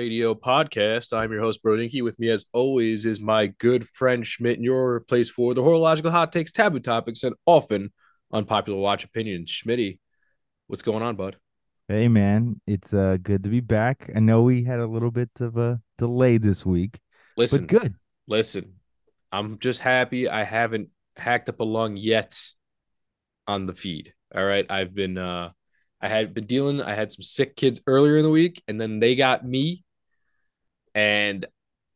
Radio podcast. I'm your host, Brodinky. With me, as always, is my good friend Schmidt, and your place for the horological hot takes, taboo topics, and often unpopular watch opinions. Schmitty, what's going on, bud? Hey, man, it's uh good to be back. I know we had a little bit of a delay this week, Listen, but good. listen. I'm just happy I haven't hacked up a lung yet on the feed. All right, I've been uh I had been dealing. I had some sick kids earlier in the week, and then they got me, and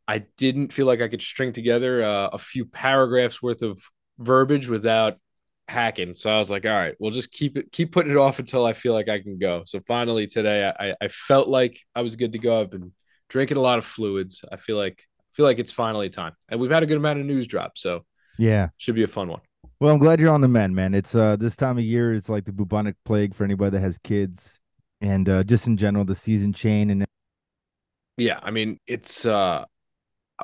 I didn't feel like I could string together uh, a few paragraphs worth of verbiage without hacking. So I was like, all right, we'll just keep it, keep putting it off until I feel like I can go. So finally today, I I felt like I was good to go. I've been drinking a lot of fluids. I feel like feel like it's finally time, and we've had a good amount of news drop, so Yeah. should be a fun one. Well, I'm glad you're on the mend, man. It's uh this time of year is like the bubonic plague for anybody that has kids, and uh just in general, the season chain and Yeah, I mean, it's uh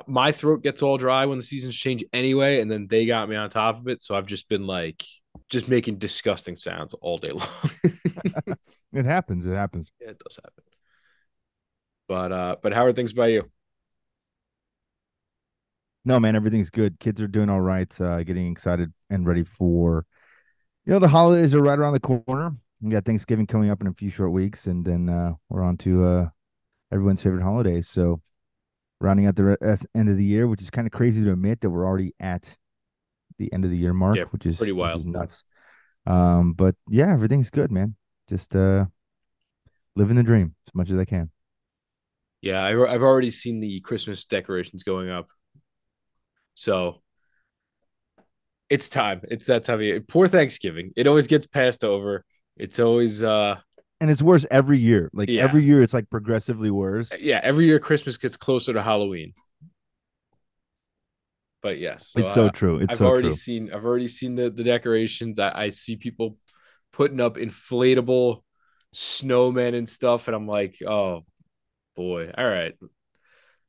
my throat gets all dry when the seasons change anyway, and then they got me on top of it. So I've just been like just making disgusting sounds all day long. it happens. It happens. yeah, it does happen. But uh but how are things by you? No, man, everything's good. Kids are doing all right. Uh, getting excited and ready for, you know, the holidays are right around the corner. We got Thanksgiving coming up in a few short weeks, and then uh, we're on to uh, everyone's favorite holidays. So, rounding out the re- uh, end of the year, which is kind of crazy to admit that we're already at the end of the year mark, Yeah, which is pretty which is wild. nuts. Um, but yeah, everything's good, man. Just uh, living the dream as much as I can. Yeah, I, I've already seen the Christmas decorations going up. So it's time. It's that time of year. Poor Thanksgiving. It always gets passed over. It's always uh And it's worse every year. Like Yeah. every year, it's like progressively worse. yeah, every year Christmas gets closer to Halloween. But yes, it's so uh, true. It's I've so already true. seen I've already seen the the decorations. I, I see people putting up inflatable snowmen and stuff, and I'm like, oh boy, all right.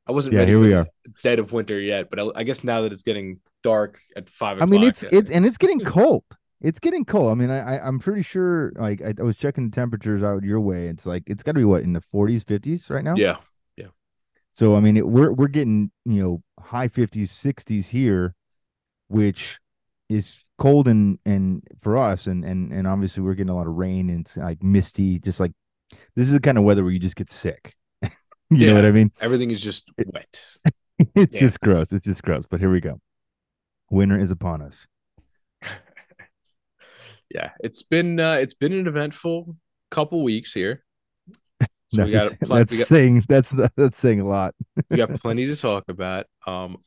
I wasn't Yeah, ready here for we are. dead of winter yet, but I, I guess now that it's getting dark at five I mean, it's uh, it's and it's getting cold. It's getting cold. I mean, I, I I'm pretty sure. Like I, I was checking the temperatures out your way. It's like it's got to be what in the 40s, 50s right now. Yeah, yeah, So I mean, it, we're we're getting you know high 50s, 60s here, which is cold and and for us, and and and obviously we're getting a lot of rain and it's like misty. Just like this is the kind of weather where you just get sick. you Yeah. know what I mean? everything is just wet. it's Yeah. just gross. It's just gross. But here we go. Winter is upon us. Yeah, it's been uh, it's been an eventful couple weeks here. So That's got, a- plen- that's we got saying that's that's saying a lot. we got plenty to talk about. Um,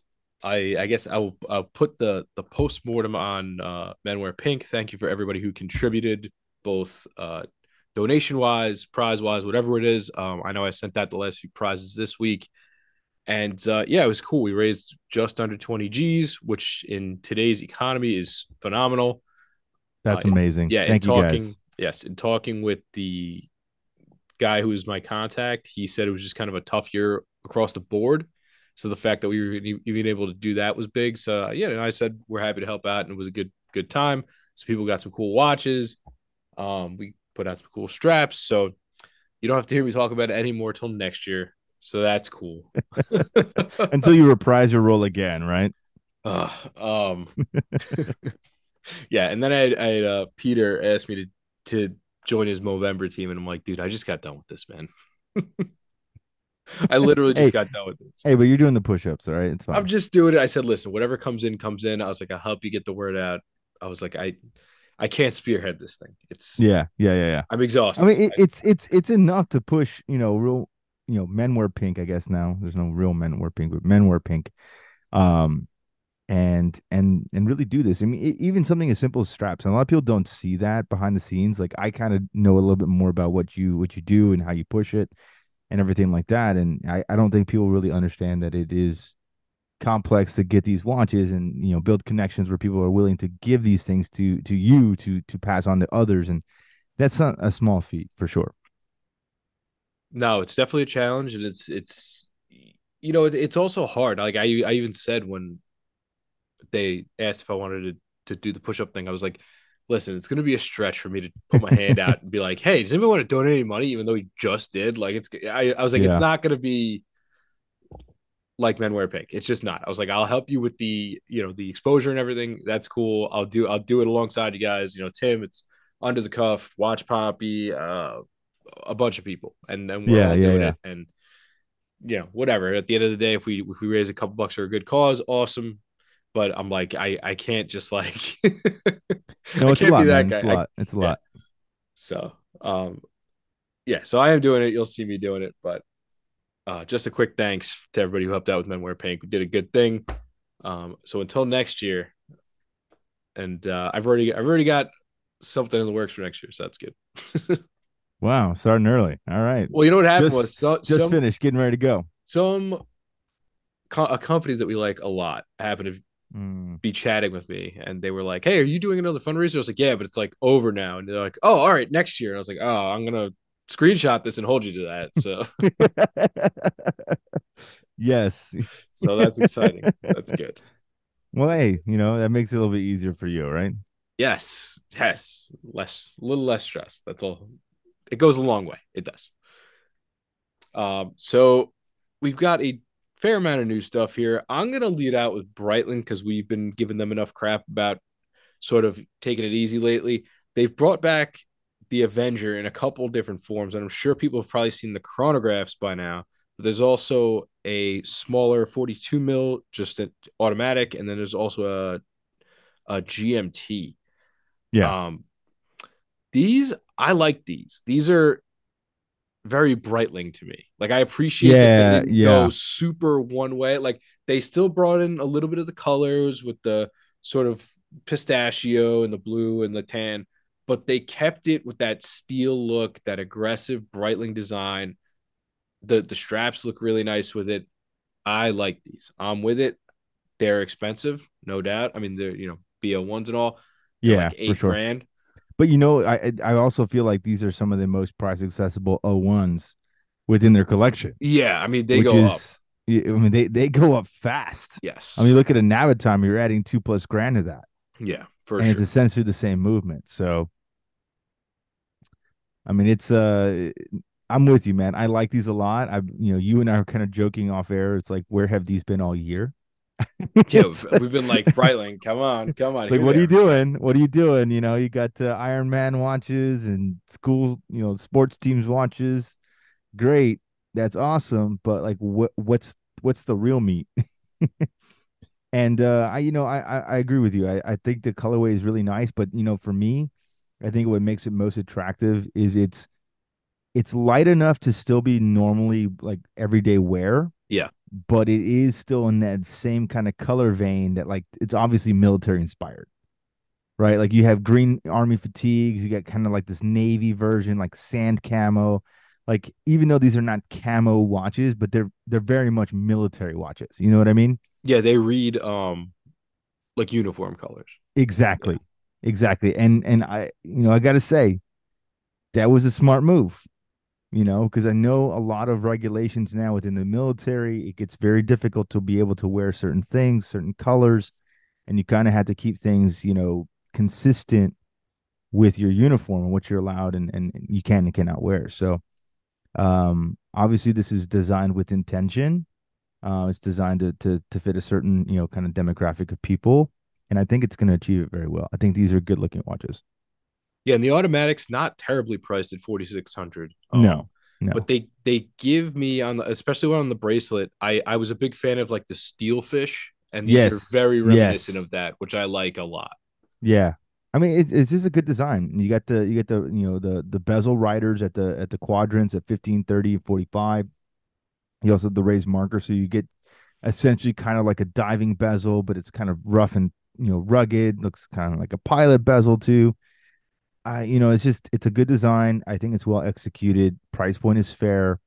I I guess I'll I'll put the the post mortem on uh, Men Wear Pink. Thank you for everybody who contributed, both uh, donation wise, prize wise, whatever it is. Um, I know I sent out the last few prizes this week, and uh, yeah, it was cool. We raised just under twenty G's, which in today's economy is phenomenal. That's Uh, amazing. Yeah, Thank you talking, guys. yes, in talking with the guy who was my contact, he said it was just kind of a tough year across the board. So the fact that we were even able to do that was big. So uh, yeah, and I said we're happy to help out, and it was a good good time. So people got some cool watches. Um, we put out some cool straps. So you don't have to hear me talk about it anymore till next year. So that's cool. Until you reprise your role again, right? Uh, um, yeah, and then I had, I had uh, Peter asked me to to join his Movember team, and I'm like, dude, I just got done with this, man. I literally just Hey, got done with this. Hey, but you're doing the push-ups, all right? It's fine. I'm just doing it. I said, listen, whatever comes in, comes in. I was like, I'll help you get the word out. I was like, I, I can't spearhead this thing. It's yeah, yeah, yeah, yeah. I'm exhausted. I mean, it, it's it's it's enough to push. You know, real. You know, men wear pink. I guess now there's no real men wear pink, but men wear pink. Um, and and and really do this. I mean, e- even something as simple as straps. And a lot of people don't see that behind the scenes. Like I kind of know a little bit more about what you what you do and how you push it, and everything like that. And I I don't think people really understand that it is complex to get these watches and you know build connections where people are willing to give these things to to you to to pass on to others and that's not a small feat for sure no, it's definitely a challenge, and it's it's you know it, it's also hard. Like I I even said when they asked if I wanted to to do the push up thing, I was like, listen, it's gonna be a stretch for me to put my hand out and be like, hey, does anybody want to donate any money? Even though he just did. Like it's I, I was like, Yeah. it's not gonna be like men wear pink. It's just not. I was like, I'll help you with the, you know, the exposure and everything. That's cool. I'll do I'll do it alongside you guys. You know, Tim, it's under the cuff, watch Poppy, uh a bunch of people. And then we're Yeah, all yeah, doing yeah. it. And you know, whatever. At the end of the day, if we if we raise a couple bucks for a good cause, awesome. But I'm like, I I can't just like No, it's a lot. It's a. I- lot. It's a yeah. lot. so, um, yeah, so I am doing it. You'll see me doing it, but uh, just a quick thanks to everybody who helped out with Men Wear Pink. We did a good thing. Um, so until next year, and uh, I've already I've already got something in the works for next year, so that's good. Wow, starting early. All right. well, you know what happened Just- was so, Just some finished, getting ready to go. some co- a company that we like a lot happened to Mm. be chatting with me and they were like, Hey, are you doing another fundraiser? I was like, Yeah, but it's like over now. And they're like, Oh, all right, next year. And I was like, Oh, I'm gonna screenshot this and hold you to that. So yes. so that's exciting. That's good. Well, hey, you know, that makes it a little bit easier for you, right? Yes, yes. Less a little less stress. That's all. It goes a long way. It does. Um, so we've got a fair amount of new stuff here. I'm gonna lead out with Breitling because we've been giving them enough crap about sort of taking it easy lately. They've brought back the Avenger in a couple different forms, and I'm sure people have probably seen the chronographs by now. But there's also a smaller 42 mil, just an automatic, and then there's also a a GMT. Yeah. Um, these I like these. These are very Breitling to me. Like I appreciate that Yeah, they didn't yeah. go super one way. Like they still brought in a little bit of the colors with the sort of pistachio and the blue and the tan, but they kept it with that steel look, that aggressive Breitling design. The the straps look really nice with it. I like these. I'm with it. They're expensive, no doubt. I mean, they're you know B01s and all. They're yeah, like eight for sure. grand. But you know, I I also feel like these are some of the most price accessible O1s within their collection. Yeah, I mean they go up. I mean, they they go up fast. Yes. I mean, look at a Navitimer, you're adding two plus grand to that, yeah, for and sure. it's essentially the same movement. So, I mean, it's uh, I'm with you, man. I like these a lot. I, you know, you and I are kind of joking off air. It's like, where have these been all year? yeah, we've been like Breitling, come on, come on. Like, what are you doing? What are you doing? You know, you got uh, Iron Man watches and school, you know, sports teams watches. Great, that's awesome. But like, what what's what's the real meat? and uh, I, you know, I, I I agree with you. I I think the colorway is really nice, but you know, for me, I think what makes it most attractive is it's it's light enough to still be normally like everyday wear. Yeah. But it is still in that same kind of color vein that like it's obviously military inspired. Right? Like you have green army fatigues, you got kind of like this navy version, like sand camo. Like even though these are not camo watches, but they're they're very much military watches. You know what I mean? Yeah, they read um like uniform colors. Exactly. Exactly. And and I you know, I got to say that was a smart move. You know, because I know a lot of regulations now within the military, it gets very difficult to be able to wear certain things, certain colors, and you kind of have to keep things, you know, consistent with your uniform and what you're allowed and, and you can and cannot wear. So um obviously this is designed with intention. Uh it's designed to to to fit a certain, you know, kind of demographic of people and I think it's going to achieve it very well. I think these are good looking watches. Yeah, and the automatics not terribly priced at forty six hundred. Um, no, no. but they they give me on the especially on the bracelet. I I was a big fan of like the steelfish, and these Yes, are very reminiscent yes. of that, which I like a lot. yeah. I mean, it's it's just a good design. You got the you get the you know the the bezel riders at the at the quadrants at 15, 30, and 45. You also have the raised marker, so you get essentially kind of like a diving bezel, but it's kind of rough and you know rugged. Looks kind of like a pilot bezel too. I you know it's just it's a good design. I think it's well executed. Price point is fair.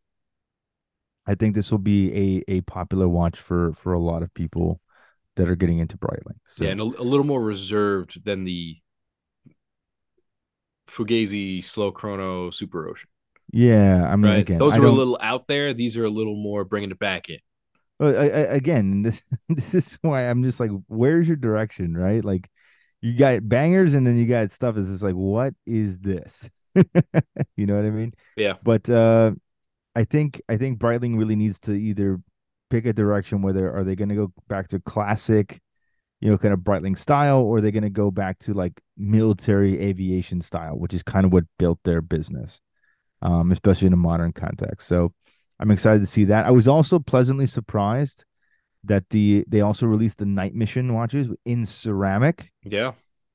I think this will be a a popular watch for for a lot of people that are getting into Breitling. So Yeah, and a, a little more reserved than the Fugazi Slow Chrono Super Ocean. yeah, I mean Right, again, those I are a little out there. These are a little more bringing it back in. Well, I, I, again, this this is why I'm just like, where's your direction, right? Like, you got bangers and then you got stuff is just like, what is this? you know what I mean? Yeah. But uh I think I think Breitling really needs to either pick a direction whether are they going to go back to classic, you know, kind of Breitling style, or are they going to go back to like military aviation style, which is kind of what built their business, um, especially in a modern context. So I'm excited to see that. I was also pleasantly surprised that the they also released the night mission watches in ceramic. Yeah.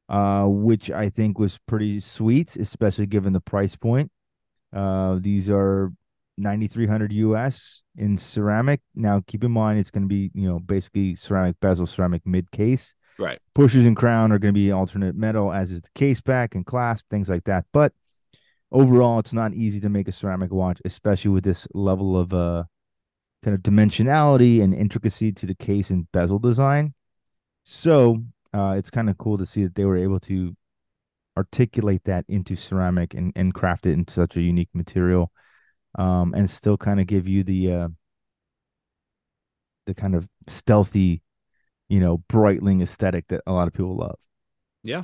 Uh, which I think was pretty sweet, especially given the price point. Uh, these are 9300 US in ceramic. Now, keep in mind it's going to be, you know, basically ceramic bezel, ceramic mid case. Right. Pushers and crown are going to be alternate metal, as is the case back and clasp, things like that. But overall, it's not easy to make a ceramic watch, especially with this level of uh kind of dimensionality and intricacy to the case and bezel design. So uh, it's kind of cool to see that they were able to articulate that into ceramic and, and craft it in such a unique material um, and still kind of give you the uh, the kind of stealthy, you know, Breitling aesthetic that a lot of people love. Yeah,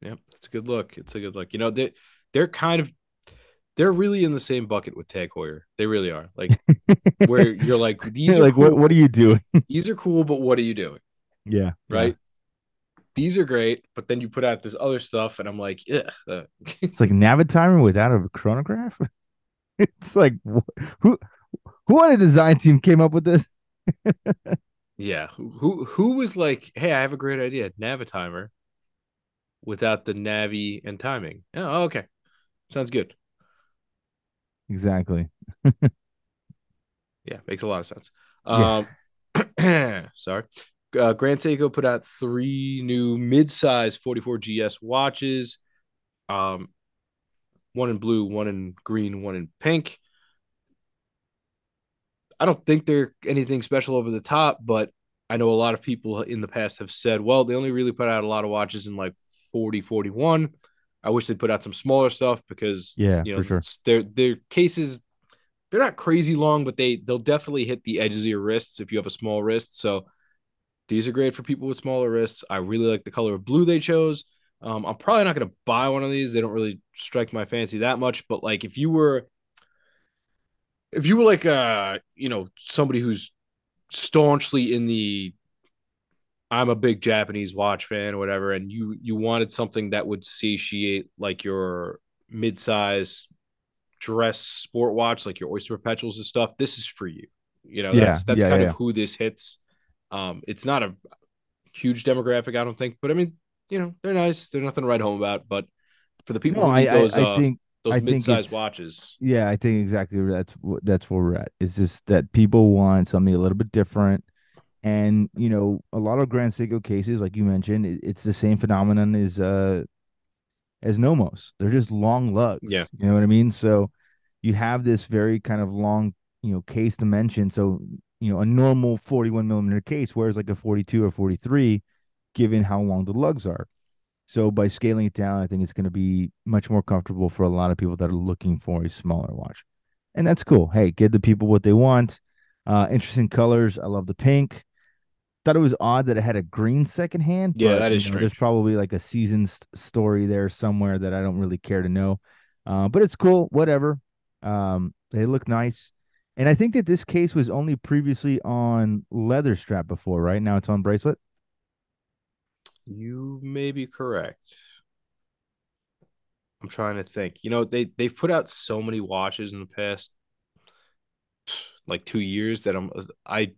yeah, it's a good look. It's a good look. You know, they they're kind of they're really in the same bucket with Tag Heuer. They really are. Like where you're like these are like cool. what what are you doing? these are cool, but what are you doing? yeah, Right. These are great, but then you put out this other stuff, and I'm like, yeah, It's like Navitimer without a chronograph. it's like who who on a design team came up with this? yeah. Who, who who was like, hey, I have a great idea, Navitimer, without the Navi and timing. Oh, okay, sounds good. Exactly. Yeah, makes a lot of sense. Yeah. Um, sorry. Uh, Grand Seiko put out three new mid-size 44 GS watches. Um, one in blue, one in green, one in pink. I don't think they're anything special over the top, but I know a lot of people in the past have said, well, they only really put out a lot of watches in like 40, 41. I wish they'd put out some smaller stuff because Yeah, you know for sure. their their cases they're not crazy long, but they they'll definitely hit the edges of your wrists if you have a small wrist. So these are great for people with smaller wrists. I really like the color of blue they chose. Um, I'm probably not gonna buy one of these. They don't really strike my fancy that much. But like if you were if you were like uh you know somebody who's staunchly in the I'm a big Japanese watch fan or whatever, and you you wanted something that would satiate like your mid-size dress sport watch, like your Oyster Perpetuals and stuff. This is for you. You know, Yeah, that's that's yeah, kind yeah. of who this hits. Um, it's not a huge demographic, I don't think, but I mean, you know, they're nice. They're nothing to write home about, but for the people No, who I need those I uh, think those I mid-size it's- watches, yeah, I think exactly that's that's where we're at. It's just that people want something a little bit different. And you know, a lot of Grand Seiko cases, like you mentioned, it, it's the same phenomenon as uh as Nomos. They're just long lugs. Yeah. You know what I mean? So you have this very kind of long, you know, case dimension. So, you know, a normal 41 millimeter case wears like a 42 or 43, given how long the lugs are. So by scaling it down, I think it's going to be much more comfortable for a lot of people that are looking for a smaller watch. And that's cool. Hey, give the people what they want. Uh, interesting colors. I love the pink. Thought it was odd that it had a green second hand. Yeah, but, that is you know, There's probably like a season st- story there somewhere that I don't really care to know. Uh, but it's cool. Whatever. Um, they look nice. And I think that this case was only previously on leather strap before, right? Now it's on bracelet. you may be correct. I'm trying to think. You know, they they've put out so many watches in the past like two years that I'm I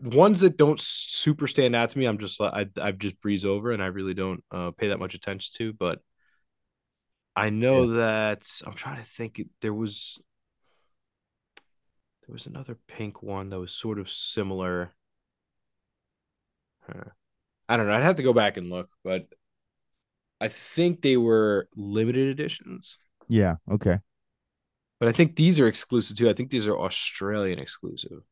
ones that don't super stand out to me. I'm just like I I've just breeze over and I really don't uh, pay that much attention to. But I know that I'm trying to think. There was there was another pink one that was sort of similar. Huh. I don't know. I'd have to go back and look, but I think they were limited editions. Yeah. Okay. But I think these are exclusive too. I think these are Australian exclusive.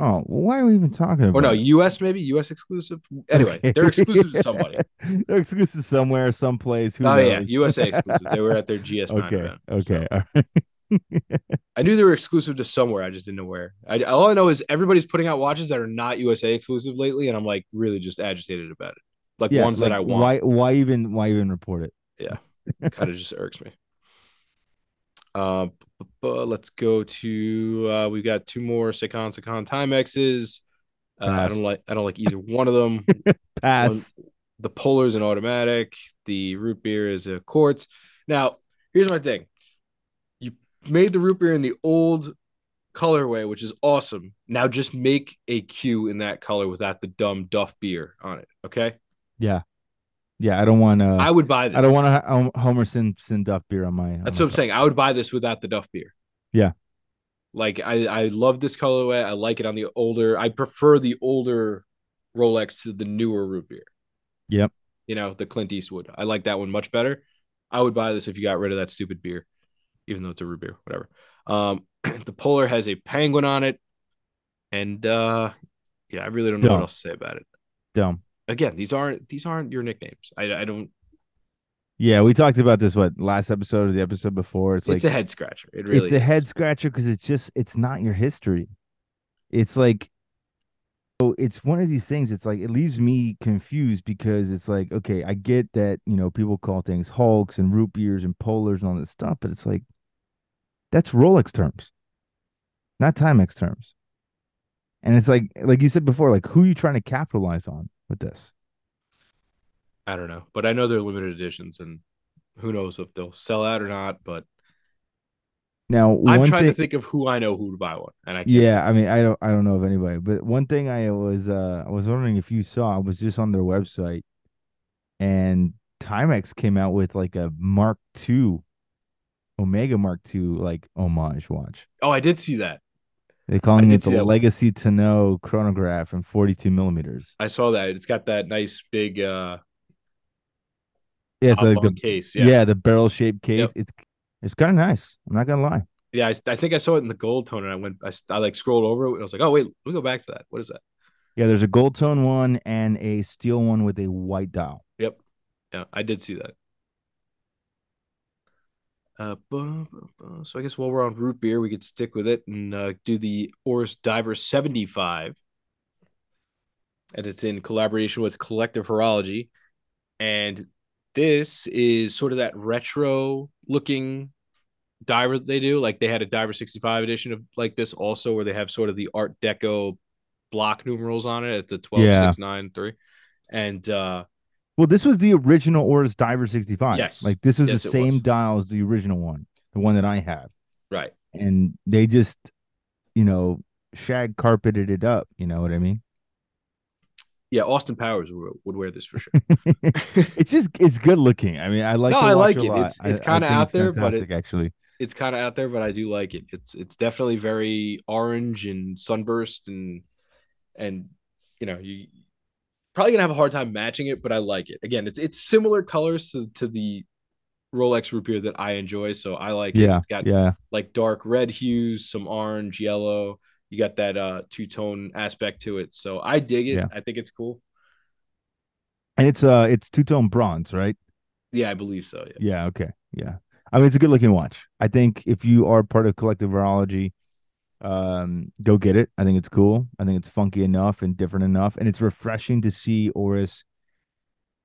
Oh, why are we even talking about? Or no. US maybe US exclusive. Anyway, Okay. they're exclusive to somebody. they're exclusive somewhere, someplace. Who oh knows? yeah, USA exclusive. They were at their GS9 okay. event. Okay. so. All right. I knew they were exclusive to somewhere. I just didn't know where. I, all I know is everybody's putting out watches that are not USA exclusive lately, and I'm like really just agitated about it. like yeah, ones like, that I want. Why why even why even report it? Yeah, kind of just irks me. Uh, let's go to uh, we got two more Secon Secon Timexes. Uh, I don't like I don't like either one of them. Pass. the Polar is an automatic. The root beer is a quartz. Now, here's my thing: you made the root beer in the old colorway, which is awesome. Now just make a Q in that color without the dumb Duff beer on it. Okay, Yeah. Yeah, I don't want to I would buy this. I don't want to ha- Homer Simpson Duff beer on my. That's what I'm saying. I would buy this without the Duff beer. Yeah. Like I, I love this colorway. I like it on the older. I prefer the older Rolex to the newer root beer. Yep. You know, the Clint Eastwood. I like that one much better. I would buy this if you got rid of that stupid beer, even though it's a root beer, whatever. Um, the Polar has a penguin on it, and uh, yeah, I really don't know Dumb. what else to say about it. Dumb. Again, these aren't these aren't your nicknames. I, I don't. Yeah, we talked about this what last episode or the episode before. It's It's, like a head scratcher. It really it's a head scratcher because it's just it's not your history. It's like so it's one of these things. It's like it leaves me confused because it's like okay, I get that you know people call things Hulks and root beers and polars and all this stuff, but it's like that's Rolex terms, not Timex terms. And it's like like you said before, like who are you trying to capitalize on with this? I don't know, but I know they're limited editions, and who knows if they'll sell out or not. But Now, I'm trying thing, to think of who I know who to buy one, and I can't. Yeah, I mean, I don't, I don't know of anybody, but one thing I was, uh, I was wondering if you saw, I was just on their website, and Timex came out with like a Mark II, Omega Mark II, like homage watch. Oh, I did see that. They're calling it the. Legacy Tonneau chronograph in 42 millimeters. I saw that. It's got that nice big uh Yeah, it's like the case. yeah. Yeah, the barrel shaped case. Yep. It's it's kind of nice. I'm not gonna lie. yeah. I, I think I saw it in the gold tone, and I went. I, I like scrolled over it, and I was like, oh wait, let me go back to that. What is that? Yeah, there's a gold tone one and a steel one with a white dial. Yep. Yeah, I did see that. Uh, so I guess while we're on root beer, we could stick with it and uh, do the Oris Diver 75. And it's in collaboration with Collective Horology. And this is sort of that retro looking diver that they do. Like they had a Diver 65 edition of like this also, where they have sort of the Art Deco block numerals on it at the 12, Yeah. 6, 9, 3. And uh Well, this was the original Oris Diver 65. Yes. Like this is Yes, the same was. dial as the original one, the one that I have. right. And they just, you know, shag carpeted it up. You know what I mean? Yeah, Austin Powers would, would wear this for sure. it's just it's good looking. I mean, I like No, I like it. It's- it's I kinda out there, but it- actually. it's kind of out there, but I do like it. It's it's definitely very orange and sunburst and and you know you probably gonna have a hard time matching it, but I like it. Again, it's it's similar colors to to the Rolex root beer that I enjoy, so I like it. Yeah, It's got yeah. like dark red hues, some orange, yellow. You got that uh two tone aspect to it, so I dig it. Yeah. I think it's cool. And it's uh it's two tone bronze, right? Yeah, I believe so. Yeah. Yeah, okay. Yeah. I mean, it's a good looking watch. I think if you are part of Collective Horology, um, go get it. I think it's cool. I think it's funky enough and different enough. And it's refreshing to see Oris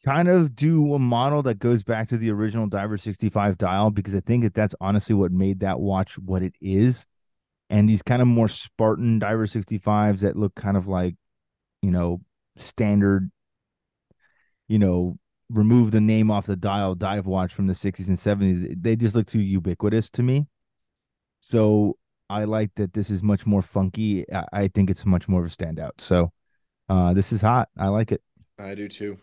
kind of do a model that goes back to the original Diver 65 dial because I think that that's honestly what made that watch what it is. And these kind of more Spartan Diver 65s that look kind of like, you know, standard, you know, remove the name off the dial dive watch from the 60s and 70s they just look too ubiquitous to me so i like that this is much more funky i, I think it's much more of a standout so uh this is hot i like it I do too.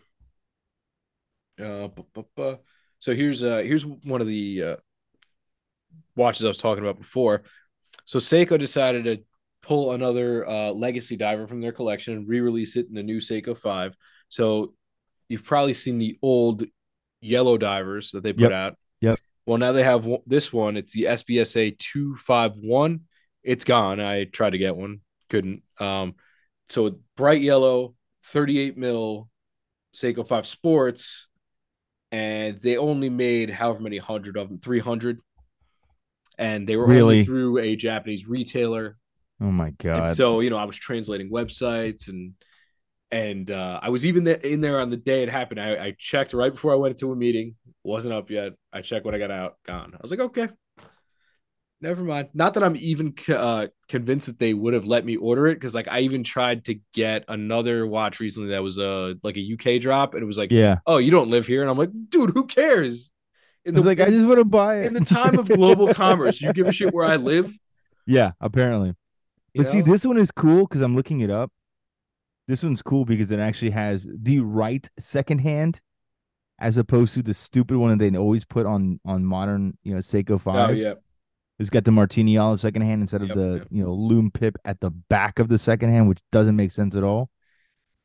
Uh, bu- bu- bu- so here's uh here's one of the uh, watches I was talking about before. So Seiko decided to pull another uh, legacy diver from their collection and re-release it in the new Seiko Five. So you've probably seen the old yellow divers that they put Yep. out. Well, now they have this one. It's the SBSA two five one. It's gone. I tried to get one, couldn't. Um, so bright yellow, thirty eight mil Seiko 5 Sports, and they only made however many hundred of them, 300. And they were Really? only through a Japanese retailer. oh my And god so, you know, I was translating websites and And uh, I was even there, in there on the day it happened. I, I checked right before I went into a meeting. Wasn't up yet. I checked when I got out. Gone. I was like, okay, never mind. Not that I'm even uh, convinced that they would have let me order it because like I even tried to get another watch recently that was a like a UK drop and it was like, Yeah. oh, you don't live here, and I'm like, dude, who cares? In It's like I just want to buy it. in the time of global commerce, you give a shit where I live. yeah, apparently. you But see, this one is cool because I'm looking it up. This one's cool because it actually has the right second hand, as opposed to the stupid one that they always put on on modern, you know, Seiko oh, fives. oh yeah, It's got the Martini olive second hand instead of Yep, the yep. you know loom pip at the back of the second hand, which doesn't make sense at all.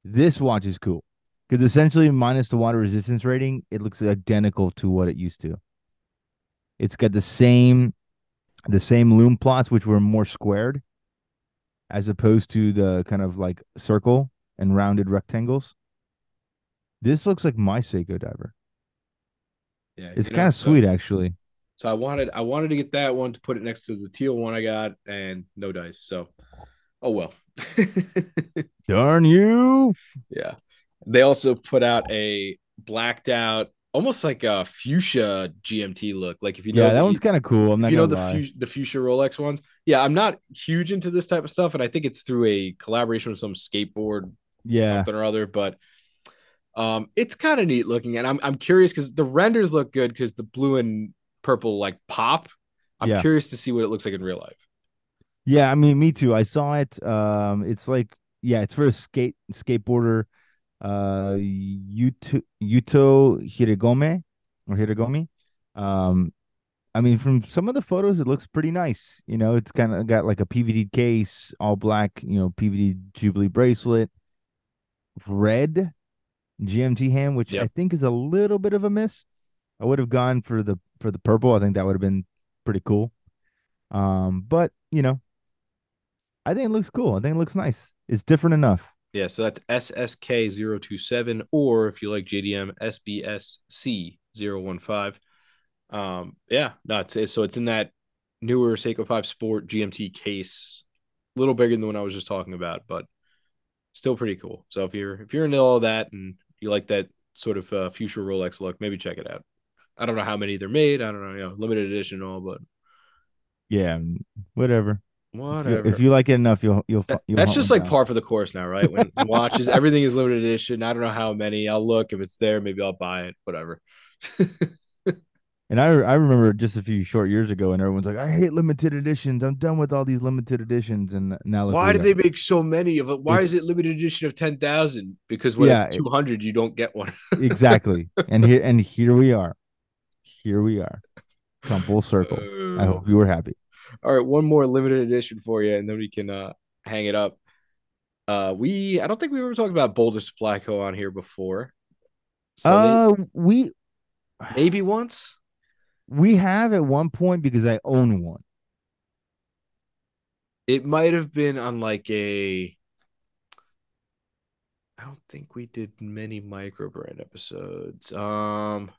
This watch is cool because essentially minus the water resistance rating, it looks identical to what it used to. It's got the same the same loom plots, which were more squared, as opposed to the kind of like circle and rounded rectangles. This looks like my Seiko diver. yeah. It's kind of so- sweet, actually. So I wanted I wanted to get that one to put it next to the teal one I got, and no dice. So, oh well. Darn you! yeah. They also put out a blacked out, almost like a fuchsia GMT look. Like if you know, yeah, that the- one's kind of cool. I'm not you know the fu- the fuchsia Rolex ones. Yeah, I'm not huge into this type of stuff, and I think it's through a collaboration with some skateboard yeah, something or other, but um, it's kind of neat looking, and I'm I'm curious because the renders look good because the blue and purple like pop. I'm Yeah. curious to see what it looks like in real life. Yeah, I mean, me too. I saw it. Um, it's like, yeah, it's for a skate skateboarder, uh, Yuto Yuto Hiragome or Hiragome. Um, I mean, from some of the photos, it looks pretty nice. You know, it's kind of got like a PVD case, all black. You know, PVD Jubilee bracelet, red GMT hand, which I think is a little bit of a miss. I would have gone for the for the purple. I think that would have been pretty cool. Um, but you know, I think it looks cool. I think it looks nice. It's different enough. Yeah, so that's SSK027, or if you like JDM, SBSC015. Um, yeah, no, it's, so it's in that newer Seiko 5 Sport GMT case, a little bigger than the one I was just talking about, but still pretty cool. So if you're if you're into all that and you like that sort of uh, fuchsia Rolex look, maybe check it out. I don't know how many they're made. I don't know, you know, limited edition all, but Yeah, whatever. If you- whatever. If you like it enough, you'll you'll. That- you'll that's just like down. par for the course now, right? When watches, everything is limited edition. I don't know how many. I'll look if it's there. Maybe I'll buy it. Whatever. And I I remember just a few short years ago, and everyone's like, "I hate limited editions. I'm done with all these limited editions." And now Why do they make so many of it? Why is it limited edition of ten thousand? Because when Yeah, it's it- two hundred, you don't get one. exactly? and here and here we are. Here we are. Come full circle. I Uh, hope you were happy. All right, one more limited edition for you, and then we can uh hang it up. Uh, we I don't think we ever talked about Boldr Supply Co. on here before. So uh, we maybe once. we have at one point because I own one. It might have been on like a. I don't think we did many micro brand episodes. Um,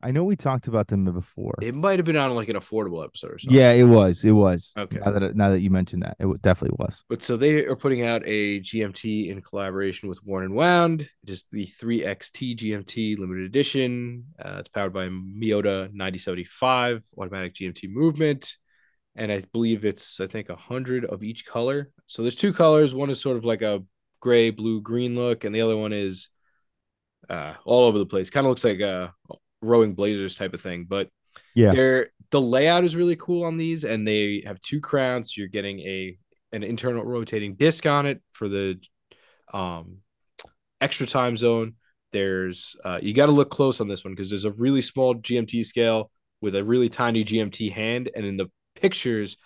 I know we talked about them before. it might have been on like an affordable episode or something. Yeah, it was. It was. Okay. Now that now that you mentioned that, it definitely was. But so they are putting out a GMT in collaboration with Worn and Wound. It is the 3XT GMT limited edition. Uh, it's powered by Miyota 9075 automatic GMT movement. And I believe it's, I think, a 100 of each color. So there's two colors. One is sort of like a gray, blue, green look, and the other one is uh, all over the place. Kind of looks like a rowing blazers type of thing. But Yeah. they're the layout is really cool on these, and they have two crowns. So you're getting a an internal rotating disc on it for the um extra time zone. There's uh, you got to look close on this one because there's a really small GMT scale with a really tiny GMT hand, and in the pictures,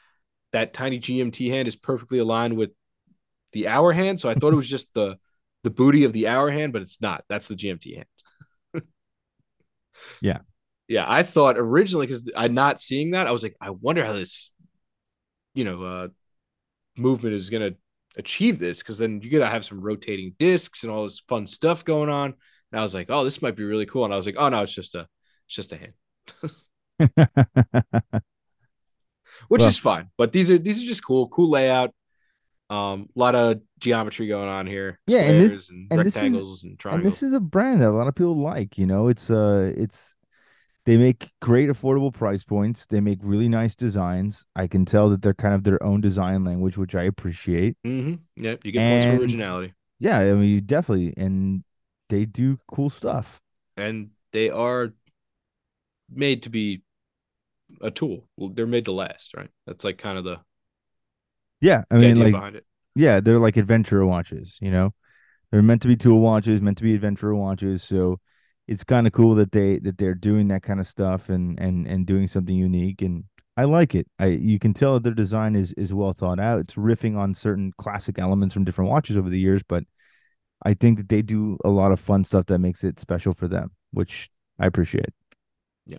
that tiny GMT hand is perfectly aligned with the hour hand. So I thought it was just the the booty of the hour hand, but it's not. That's the GMT hand. Yeah. Yeah, I thought originally because I'm not seeing that, I was like, I wonder how this, you know, uh, movement is gonna achieve this because then you gotta have some rotating discs and all this fun stuff going on. And I was like, oh, this might be really cool. And I was like, oh no, it's just a, it's just a hand, which Well- is fine. But these are these are just cool, cool layout. Um, a lot of geometry going on here. Yeah, and this- Squares and, and this is- rectangles and and this is a brand that a lot of people like. You know, it's uh, it's they make great affordable price points. They make really nice designs. I can tell that they're kind of their own design language, which I appreciate. mm-hmm. Yep, you get points for originality, Yeah, I mean, you definitely, and they do cool stuff. and they are made to be a tool. Well, they're made to last, right? That's like kind of the, Yeah, I mean, like, behind it. Yeah, they're like adventurer watches. You know, they're meant to be tool watches, meant to be adventurer watches. So it's kind of cool that they that they're doing that kind of stuff and and and doing something unique. And I like it. I you can tell their design is is well thought out. It's riffing on certain classic elements from different watches over the years, but I think that they do a lot of fun stuff that makes it special for them, which I appreciate. Yeah.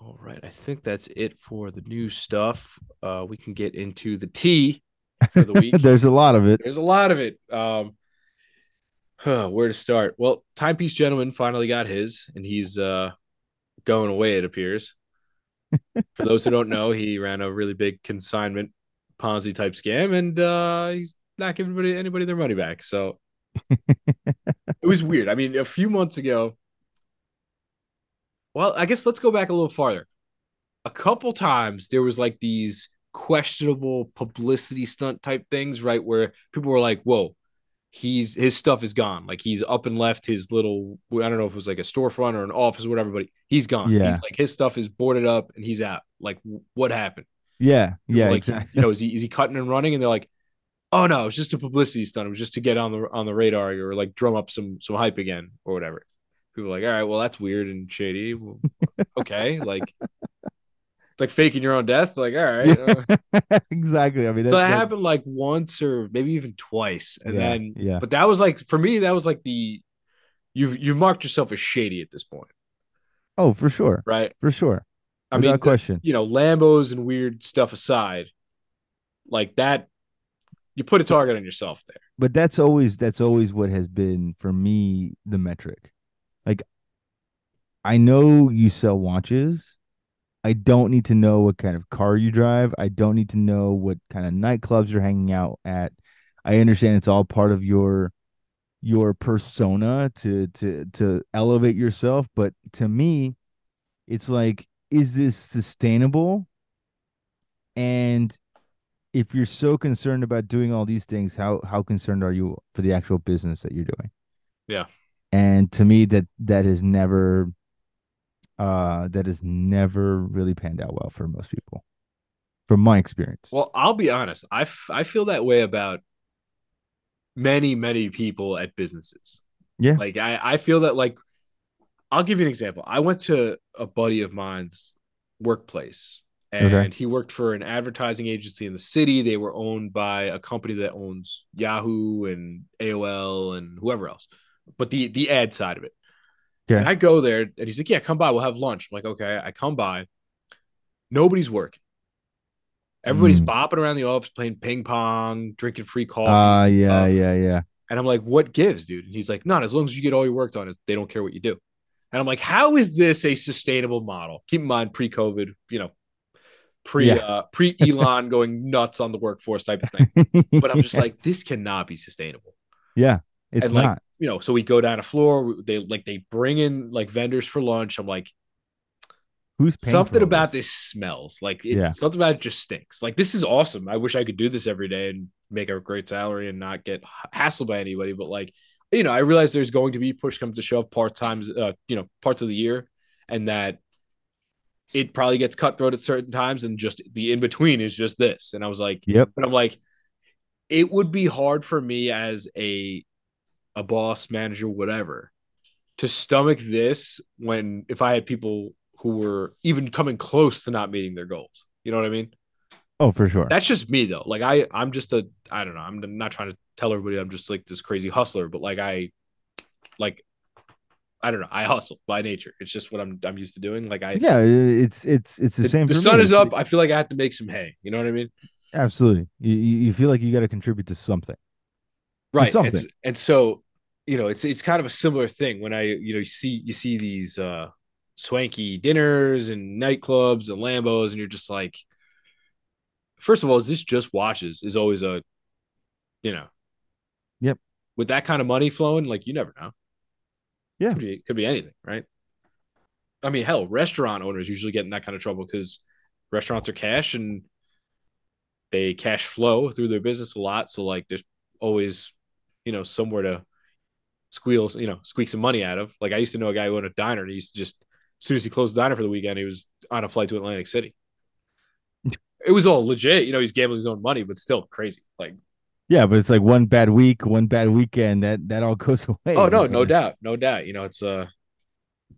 All right, I think that's it for the new stuff. Uh, we can get into the tea for the week. There's a lot of it. There's a lot of it. Um, huh, where to start? Well, Timepiece Gentleman finally got his, and he's uh, going away, it appears. For those who don't know, he ran a really big consignment Ponzi type scam, and uh, he's not giving anybody, anybody their money back. So it was weird. I mean, a few months ago, well, I guess let's go back a little farther. A couple times there was like these questionable publicity stunt type things, right? Where people were like, whoa, he's his stuff is gone. Like he's up and left his little, I don't know if it was like a storefront or an office or whatever, but he's gone. He- Yeah. like his stuff is boarded up and he's out. Like, what happened? Yeah, yeah, like, exactly. you know, is he is he cutting and running? And they're like, oh no, it's just a publicity stunt. It was just to get on the on the radar or like drum up some some hype again or whatever. People like, all right, well, that's weird and shady. Well, okay, like it's like faking your own death. Like, all right. uh, exactly. I mean, so that, happened like once or maybe even twice, and yeah, then yeah, but that was like for me, that was like the you've you've marked yourself as shady at this point, oh, for sure, right? for sure. I Without mean, the- question. you know, Lambos and weird stuff aside, like that, you put a target on yourself there. but that's always that's always what has been for me the metric like i know you sell watches i don't need to know what kind of car you drive i don't need to know what kind of nightclubs you're hanging out at i understand it's all part of your your persona to to to elevate yourself but to me it's like is this sustainable and if you're so concerned about doing all these things, how how concerned are you for the actual business that you're doing? Yeah. And to me, that that has never, uh, that has never really panned out well for most people, from my experience. Well, I'll be honest. I, f- I feel that way about many, many people at businesses. Yeah. Like, I, I feel that, like, I'll give you an example. I went to a buddy of mine's workplace, and Okay. he worked for an advertising agency in the city. They were owned by a company that owns Yahoo and AOL and whoever else, but the, the ad side of it. And I go there, and he's like, Yeah, come by. We'll have lunch. I'm like, Okay. I come by. Nobody's working. Everybody's Mm. bopping around the office, playing ping pong, drinking free coffee. Ah, yeah, yeah, yeah. And I'm like, what gives, dude? And he's like, none. As long as you get all your work done, they don't care what you do. And I'm like, how is this a sustainable model? Keep in mind, pre-COVID, you know, pre Yeah. uh, pre Elon going nuts on the workforce type of thing. But I'm just Yeah. like, this cannot be sustainable. yeah, it's and like, not. You know, so we go down a floor. They like they bring in like vendors for lunch. I'm like, Who's paying something about this? this smells like it, Yeah. something about it just stinks. Like this is awesome. I wish I could do this every day and make a great salary and not get hassled by anybody. But like, you know, I realize there's going to be push comes to shove part times, uh, you know, parts of the year, and that it probably gets cutthroat at certain times, and just the in between is just this. And I was like, Yep. but I'm like, it would be hard for me as a a boss, manager, whatever, to stomach this when if I had people who were even coming close to not meeting their goals. You know what I mean? Oh, for sure. That's just me though. Like I I'm just a I don't know. I'm not trying to tell everybody I'm just like this crazy hustler, but like I like I don't know. I hustle by nature. It's just what I'm I'm used to doing. Like I yeah, it's it's it's the, the, same. the sun me. is up. I feel like I have to make some hay. You know what I mean? Absolutely. You you feel like you got to contribute to something. right something. It's, and so you know it's it's kind of a similar thing when i you know you see you see these uh swanky dinners and nightclubs and lambos and you're just like first of all is this just watches is always a you know yep. with that kind of money flowing, like you never know. Yeah. Could be could be anything, right? I mean, hell, restaurant owners usually get in that kind of trouble because restaurants are cash and they cash flow through their business a lot. So like there's always, you know, somewhere to squeal, you know, squeak some money out of. Like I used to know a guy who owned a diner and he used to just as soon as he closed the diner for the weekend, he was on a flight to Atlantic City. It was all legit, you know, he's gambling his own money, but still crazy. Like Yeah, but it's like one bad week, one bad weekend, that that all goes away. Oh no, no doubt, no doubt. You know, it's uh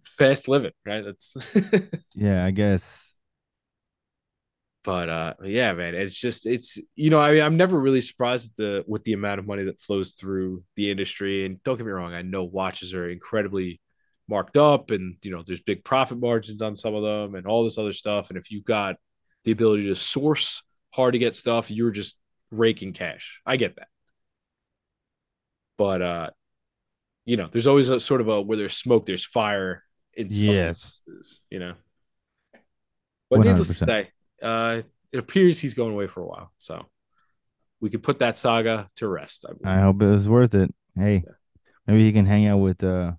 fast living, right? That's yeah, I guess. But uh yeah, man, it's just it's you know, I mean, I'm never really surprised at the with the amount of money that flows through the industry. And don't get me wrong, I know watches are incredibly marked up and you know, there's big profit margins on some of them and all this other stuff. And if you've got the ability to source hard to get stuff, you're just raking cash. I get that. But uh you know, there's always a sort of a where there's smoke, there's fire in some Yes. instances, you know. But needless to 100%. say, uh, it appears he's going away for a while. So we could put that saga to rest. I. I hope it was worth it. Hey, maybe he can hang out with uh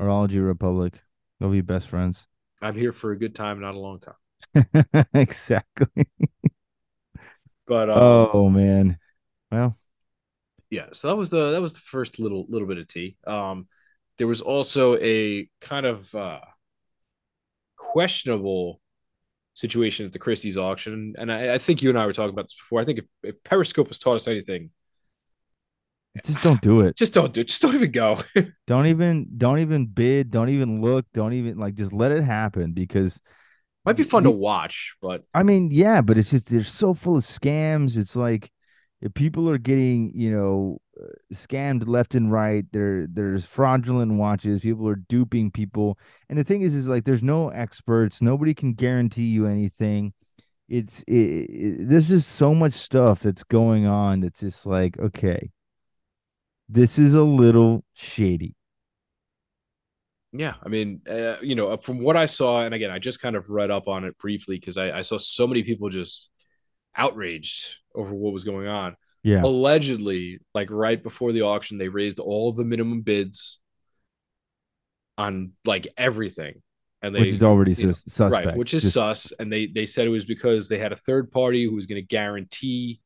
Horology Republic. They'll be best friends. I'm here for a good time, not a long time. exactly. But um, Oh man. Well, yeah, so that was the that was the first little little bit of tea. Um, there was also a kind of uh, questionable situation at the Christie's auction, and I, I think you and I were talking about this before. I think if, if Perezcope has taught us anything, just don't do it. just don't do it. Just don't even go. Don't even don't even bid, don't even look, don't even like just let it happen because Might be fun to watch, but I mean, yeah, but it's just they're so full of scams. It's like if people are getting, you know, scammed left and right. There, there's fraudulent watches. People are duping people, and the thing is, is like there's no experts. Nobody can guarantee you anything. It's it, it, there's just so much stuff that's going on. That's just like okay, this is a little shady. Yeah, I mean, uh, you know, from what I saw, and again, I just kind of read up on it briefly because I, I saw so many people just outraged over what was going on. Yeah, Allegedly, like right before the auction, they raised all the minimum bids on like everything, and they which is already you know, sus- suspect. right, which is Just- sus. And they they said it was because they had a third party who was going to guarantee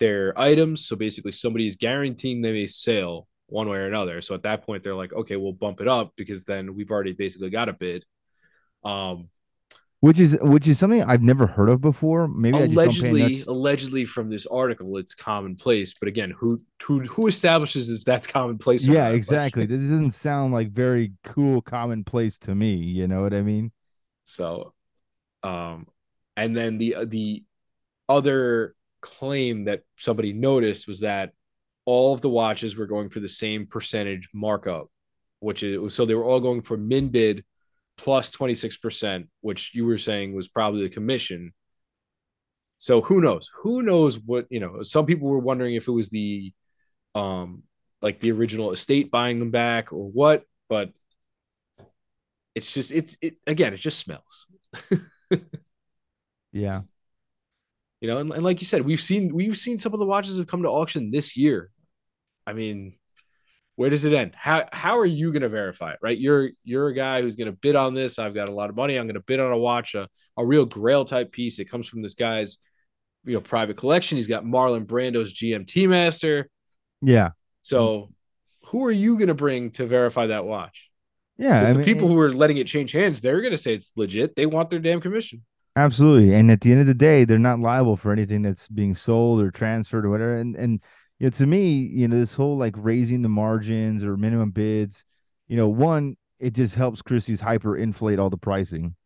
their items. So basically, somebody is guaranteeing them a sale one way or another. So at that point, they're like, okay, we'll bump it up because then we've already basically got a bid. Um, which is which is something I've never heard of before. Maybe I just don't pay allegedly, allegedly from this article, it's commonplace. But again, who who who establishes if that's commonplace? or Yeah, exactly. This doesn't sound like very cool, commonplace to me. You know what I mean? So, um, and then the the other claim that somebody noticed was that all of the watches were going for the same percentage markup, which is so they were all going for min bid plus 26%, which you were saying was probably the commission. So who knows? Who knows what, you know, some people were wondering if it was the um like the original estate buying them back or what, but it's just it's it again, it just smells. Yeah. You know, and, and like you said, we've seen we've seen some of the watches have come to auction this year. I mean, where does it end? How how are you going to verify it? Right, you're you're a guy who's going to bid on this. I've got a lot of money. I'm going to bid on a watch, a, a real Grail type piece. It comes from this guy's, you know, private collection. He's got Marlon Brando's GMT Master. Yeah. So, who are you going to bring to verify that watch? Yeah. The mean, people who are letting it change hands, they're going to say it's legit. They want their damn commission. Absolutely. And at the end of the day, they're not liable for anything that's being sold or transferred or whatever. And and you know, to me, you know, this whole like raising the margins or minimum bids, you know, one, it just helps Christie's hyper inflate all the pricing.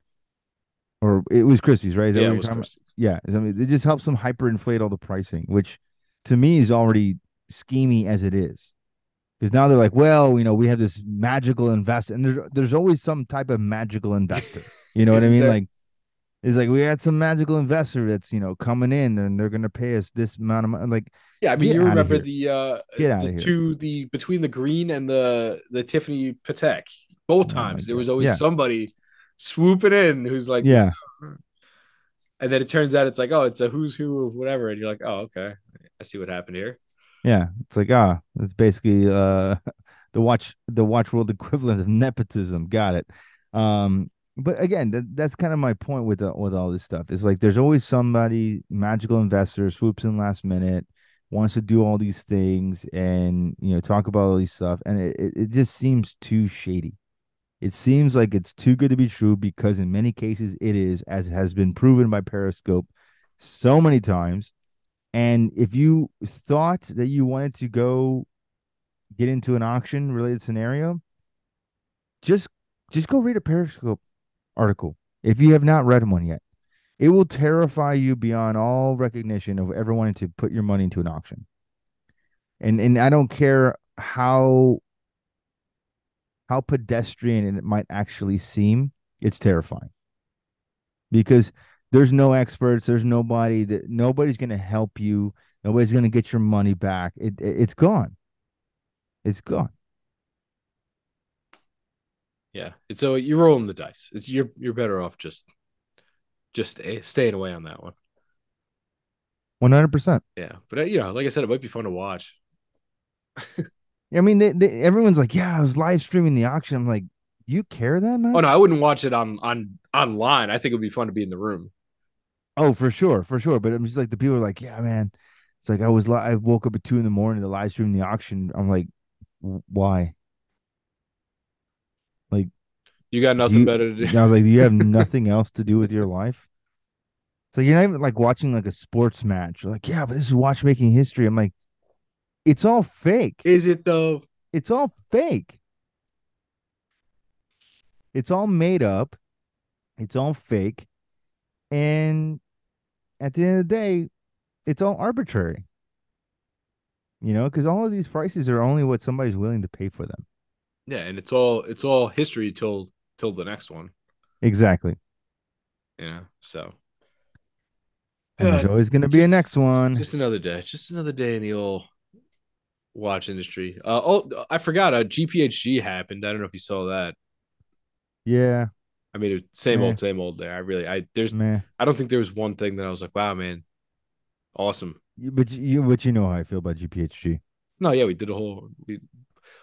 Or it was Christie's, right? Is that Yeah, it was? Christie's. Yeah. I mean, it just helps them hyper inflate all the pricing, which to me is already schemy as it is. Because now they're like, well, you know, we have this magical investor, and there's there's always some type of magical investor. You know what I mean? there? Like it's like we had some magical investor that's you know coming in and they're gonna pay us this amount of money. Like, Yeah, I mean, you remember the uh Get the two the between the green and the the Tiffany Patek. Both Oh times there was always Yeah. somebody swooping in who's like, Yeah. and then it turns out it's like, oh, it's a who's who of whatever, and you're like, oh, okay, I see what happened here. Yeah, it's like ah, it's basically uh the watch the watch world equivalent of nepotism. Got it. Um, but again, that, that's kind of my point with the, with all this stuff. It's like there's always somebody magical investor swoops in last minute, wants to do all these things, and you know talk about all these stuff, and it, it, it just seems too shady. It seems like it's too good to be true because in many cases it is, as has been proven by Perezcope so many times. And if you thought that you wanted to go get into an auction related scenario, just just go read a Perezcope article if you have not read one yet. It will terrify you beyond all recognition of ever wanting to put your money into an auction. And and I don't care how how pedestrian it might actually seem, it's terrifying. Because there's no experts, there's nobody that nobody's going to help you, nobody's going to get your money back. It, it it's gone. It's gone. Yeah, it's so you're rolling the dice. It's you're you're better off just just stay, staying away on that one. One hundred percent. Yeah, but uh, you know, like I said, it might be fun to watch. I mean, they, they, everyone's like, "Yeah, I was live streaming the auction." I'm like, "You care that much?" Oh no, I wouldn't watch it on on online. I think it would be fun to be in the room. Oh, for sure, for sure. But I'm just like the people are like, "Yeah, man." It's like I was I woke up at two in the morning to live stream the auction. I'm like, why? Like, you got nothing you, better to do. I was like, do you have nothing else to do with your life? So you're not even like watching like a sports match. You're like, yeah, but this is watchmaking history. I'm like, it's all fake. Is it though? It's all fake. It's all made up. It's all fake. And at the end of the day, it's all arbitrary. You know, because all of these prices are only what somebody's willing to pay for them. Yeah, and it's all it's all history till till the next one. Exactly. Yeah. So and there's always going to be a next one. Just another day. Just another day in the old watch industry. Uh, oh, I forgot. A uh, GPHG happened. I don't know if you saw that. Yeah. I mean, same old, same old. There. I really, I there's, Meh. I don't think there was one thing that I was like, wow, man, awesome. But you, but you know how I feel about GPHG. No, yeah, we did a whole. We,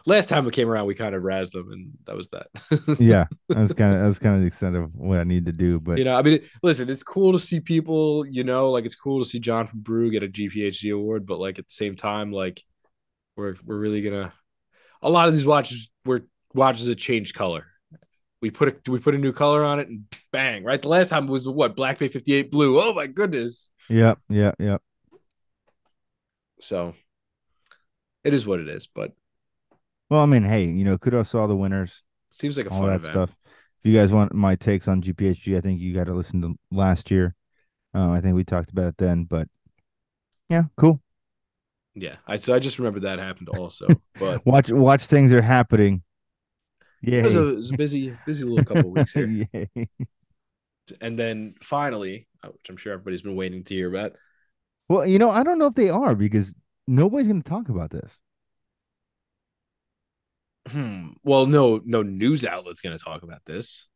last time it came around, we kind of razzed them, and that was that. yeah, that was kind of that was kind of the extent of what I need to do. But you know, I mean, it, listen, it's cool to see people. You know, like it's cool to see John from Brew get a GPHG award, but like at the same time, like we're we're really gonna. A lot of these watches were watches that changed color. We put a we put a new color on it, and bang! Right, the last time was what Black Bay fifty eight blue. Oh my goodness. Yep, yep, yep. So it is what it is. But well, I mean, hey, you know, kudos to all the winners. Seems like a all that event. stuff. If you guys want my takes on GPHG, I think you got to listen to last year. Uh, I think we talked about it then, but yeah, cool. Yeah, I so I just remember that happened also. But watch watch things are happening. Yeah, it, it was, a, busy busy little couple weeks here. And then finally, uh, which I'm sure everybody's been waiting to hear about, well, you know, I don't know if they are because nobody's going to talk about this. Hmm. Well, no, no news outlet's going to talk about this.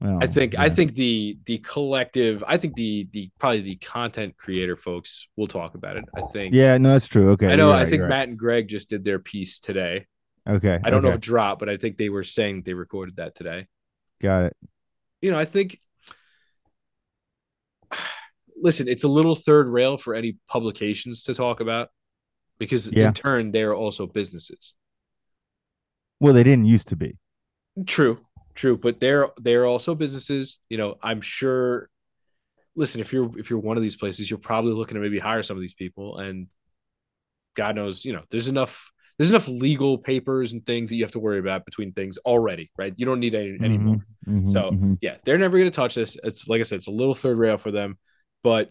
Well, I think yeah. I think the the collective I think the the probably the content creator folks will talk about it. I think. Yeah, no, that's true. Okay. I know. Right, I think Matt right. and Greg just did their piece today. Okay. I don't okay. know if it dropped, but I think they were saying they recorded that today. Got it. You know, I think listen, it's a little third rail for any publications to talk about because yeah. in turn they're also businesses. Well, they didn't used to be. True, true, but they're they're also businesses. You know, I'm sure. Listen, if you're if you're one of these places, you're probably looking to maybe hire some of these people, and God knows, you know, there's enough there's enough legal papers and things that you have to worry about between things already, right? You don't need any mm-hmm, anymore. Mm-hmm, so mm-hmm. yeah, they're never going to touch this. It's like I said, it's a little third rail for them. But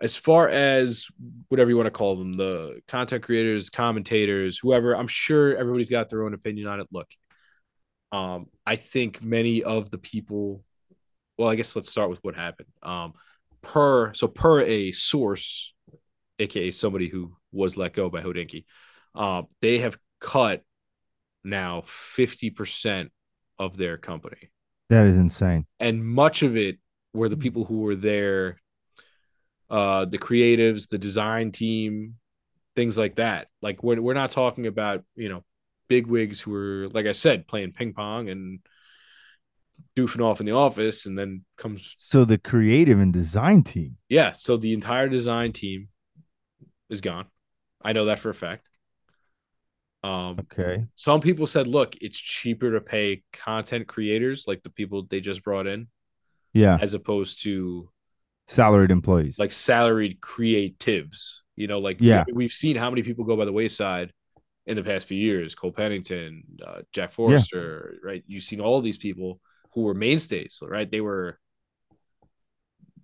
as far as whatever you want to call them, the content creators, commentators, whoever, I'm sure everybody's got their own opinion on it. Look, um, I think many of the people, well, I guess let's start with what happened. Um, per so per a source, aka somebody who was let go by Hodinkee, uh, they have cut now 50% of their company. That is insane. And much of it were the people who were there uh the creatives the design team things like that. Like we're we're not talking about you know big wigs who are like I said playing ping pong and doofing off in the office, and then comes So the creative and design team. yeah. So the entire design team is gone. I know that for a fact. Um, Okay. some people said, look, it's cheaper to pay content creators like the people they just brought in Yeah. as opposed to Salaried employees. like salaried creatives. You know, like Yeah. we, we've seen how many people go by the wayside in the past few years. Cole Pennington, uh, Jack Forster, right? You've seen all these people who were mainstays, right? They were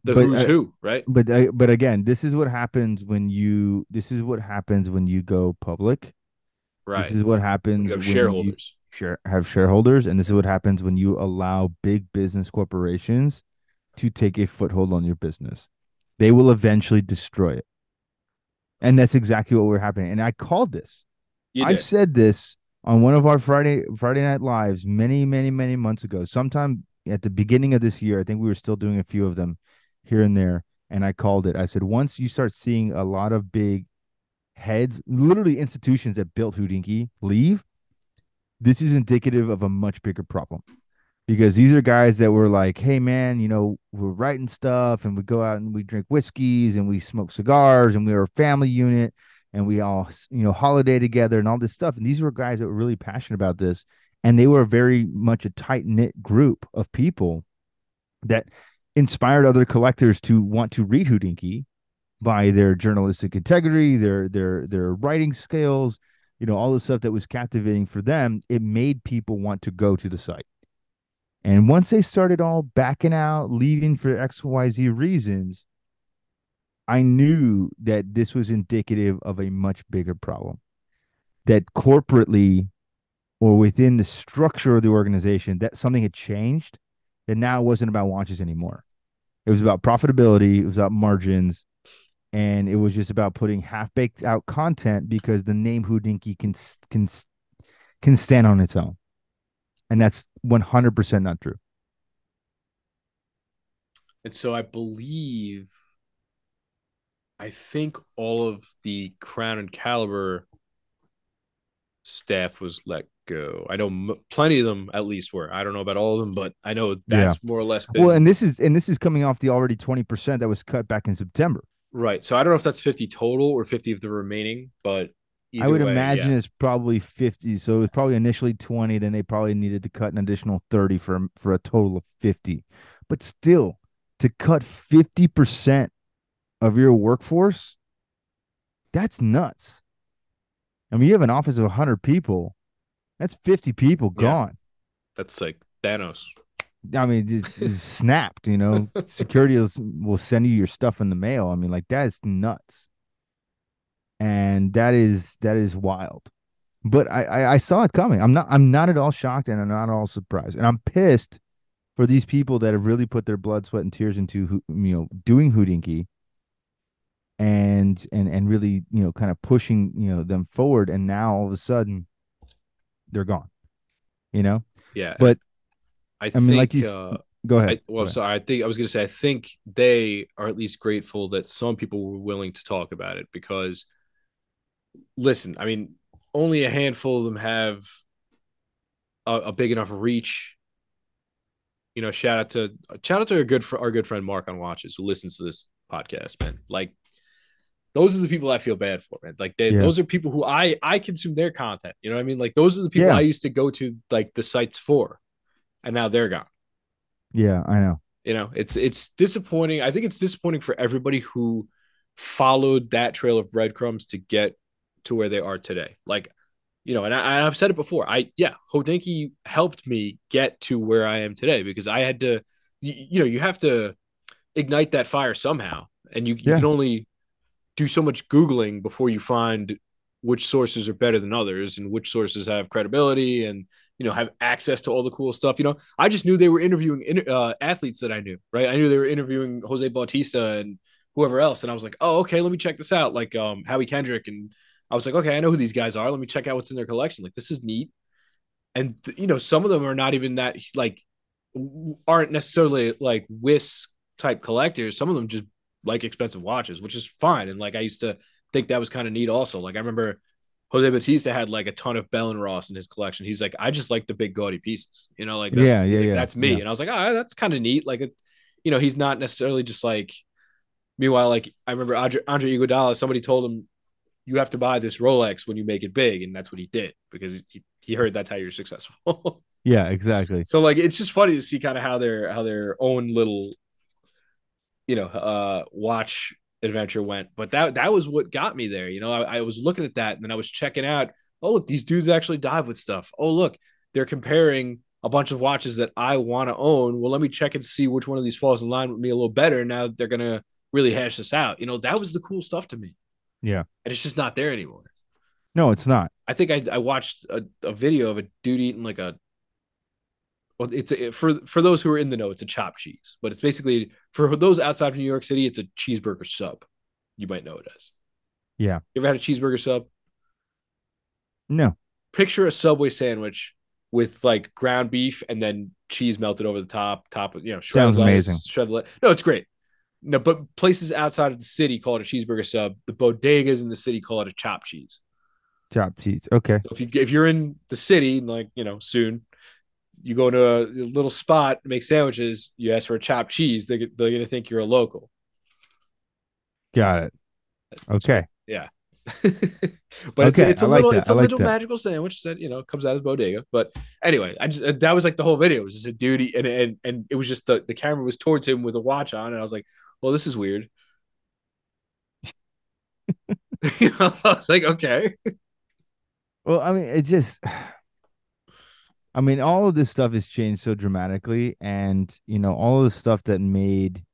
the But, who's uh, who, right? but uh, but again, this is what happens when you this is what happens when you go public. Right. This is what happens You have when you shareholders. share, have shareholders, and this is what happens when you allow big business corporations to take a foothold on your business. They will eventually destroy it, and that's exactly what we're happening. And I called this. I said this on one of our Friday Friday night lives many many many months ago. Sometime at the beginning of this year, I think we were still doing a few of them here and there, and I called it. I said once you start seeing a lot of big heads, literally institutions that built Hodinkee leave, this is indicative of a much bigger problem. Because these are guys that were like, hey man, you know, we're writing stuff and we go out and we drink whiskeys and we smoke cigars and we are a family unit and we all you know holiday together and all this stuff. And these were guys that were really passionate about this. And they were very much a tight knit group of people that inspired other collectors to want to read Hodinkee by their journalistic integrity their their their writing skills you know all the stuff that was captivating for them. It made people want to go to the site and once they started all backing out leaving for xyz reasons I knew that this was indicative of a much bigger problem. That corporately or within the structure of the organization, that something had changed. That now it wasn't about watches anymore. It was about profitability, it was about margins, and it was just about putting half baked out content because the name Hodinkee can can can stand on its own. And that's 100% not true. And so I believe, I think all of the Crown and Caliber staff was let go. I know m- plenty of them at least were. I don't know about all of them, but I know that's more or less been Well, and this is and this is coming off the already 20% that was cut back in September. right. So I don't know if that's 50 total or 50 of the remaining, but I would way, imagine yeah. it's probably 50. So it was probably initially 20, then they probably needed to cut an additional 30 for for a total of 50. But still, to cut 50% of your workforce, that's nuts. I mean, you have an office of 100 people. That's 50 people Yeah. gone. that's like Thanos. I mean, it's, it's snapped, you know. Security will, will send you your stuff in the mail. I mean, like that is nuts. And that is that is wild. But I, I I saw it coming. I'm not I'm not at all shocked and I'm not at all surprised. And I'm pissed for these people that have really put their blood, sweat, and tears into you know doing Hodinkee and and and really you know kind of pushing you know them forward. And now all of a sudden they're gone. You know. Yeah. But, I, I think, mean, like you uh, Go ahead. I, Go well, ahead. sorry. I think I was going to say. I think they are at least grateful that some people were willing to talk about it because, listen, I mean, only a handful of them have a, a big enough reach. You know, shout out to shout out to our good our good friend Mark on Watches who listens to this podcast, man. Like, those are the people I feel bad for, man. Like, they, Yeah. those are people who I I consume their content. You know what I mean? Like, those are the people Yeah. I used to go to like the sites for, and now they're gone Yeah, I know. you know it's it's disappointing i think it's disappointing for everybody who followed that trail of breadcrumbs to get to where they are today. Like you know and, I, I've said it before i yeah hodinkee helped me get to where i am today because i had to you, you know you have to ignite that fire somehow. And you, you Yeah. can only do so much googling before you find which sources are better than others and which sources have credibility and you know have access to all the cool stuff. You know i just knew they were interviewing uh, athletes that i knew right? I knew they were interviewing jose bautista and whoever else. And i was like oh okay let me check this out. Like um howie kendrick and i was like okay i know who these guys are let me check out what's in their collection like this is neat and you know some of them are not even that like aren't necessarily like WIS type collectors some of them just like expensive watches which is fine and like i used to think that was kind of neat. Also, like I remember Jose Bautista had like a ton of Bell and Ross in his collection. He's like, I just like the big gaudy pieces, you know, like that's, Yeah, yeah, like, yeah, that's me. yeah. And I was like, oh, that's kind of neat. Like, it, you know, he's not necessarily just like. Meanwhile, like I remember Andre, Andre Iguodala, somebody told him, "You have to buy this Rolex when you make it big," and that's what he did because he, he heard that's how you're successful. Yeah, exactly. so like, it's just funny to see kind of how their how their own little, you know, uh, watch adventure went. But that that was what got me there. You know, I, I was looking at that and then I was checking out. Oh, look, these dudes actually dive with stuff. Oh, look, they're comparing a bunch of watches that I want to own. Well, let me check and see which one of these falls in line with me a little better. Now they're gonna really hash this out. You know, that was the cool stuff to me. Yeah. And it's just not there anymore. No, it's not. I think I, I watched a, a video of a dude eating like a well, it's a, for for those who are in the know, it's a chopped cheese, but it's basically for those outside of New York City, it's a cheeseburger sub. You might know it as. Yeah. You ever had a cheeseburger sub? No. Picture a Subway sandwich with like ground beef and then cheese melted over the top, top of you know, shredded Sounds lettuce, amazing. shredded lettuce. No, it's great. No, but places outside of the city call it a cheeseburger sub. The bodegas in the city call it a chopped cheese. Chopped cheese. Okay. So if you if you're in the city, like you know, soon, you go to a little spot, make sandwiches, you ask for a chopped cheese, they they're gonna think you're a local. Got it. Okay. Yeah. but it's Okay, it's a I like little that. it's a like little that. magical sandwich that you know comes out of the bodega. But anyway, I just that was like the whole video. It was just a duty, and and and it was just the the camera was towards him with a watch on, and I was like, well, this is weird. you know, I was like, okay, Well, I mean, it just I mean, all of this stuff has changed so dramatically, and you know, all of the stuff that made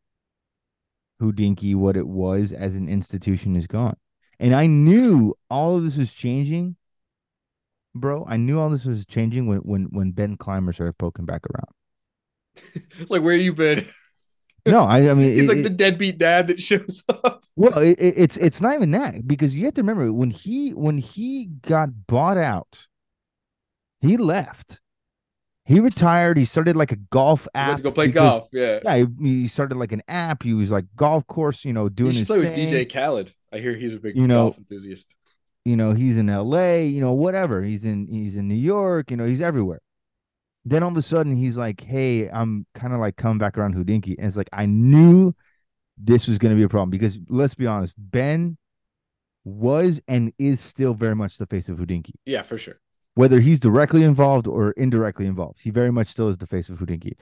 Hodinkee what it was as an institution is gone. And I knew all of this was changing, bro. I knew all this was changing when when when Ben Clymer started poking back around. like where you been? No, I, I mean, He's it- like the deadbeat dad that shows up. Well, it, it- it's it's not even that because you have to remember when he when he got bought out, he left. He retired. He started like a golf app. to go play because- golf. Yeah. Yeah, he, he started like an app. He was like golf course, you know, doing should his play with. DJ Khaled. I hear he's a big You know- golf enthusiast. You know, he's in L.A. You know, whatever. He's in he's in New York. You know, he's everywhere. Then all of a sudden, he's like, "Hey, I'm kind of like coming back around Hodinkee," and it's like I knew this was going to be a problem because let's be honest, Ben was and is still very much the face of Hodinkee. Yeah, for sure. whether he's directly involved or indirectly involved. He very much still is the face of Hodinkee.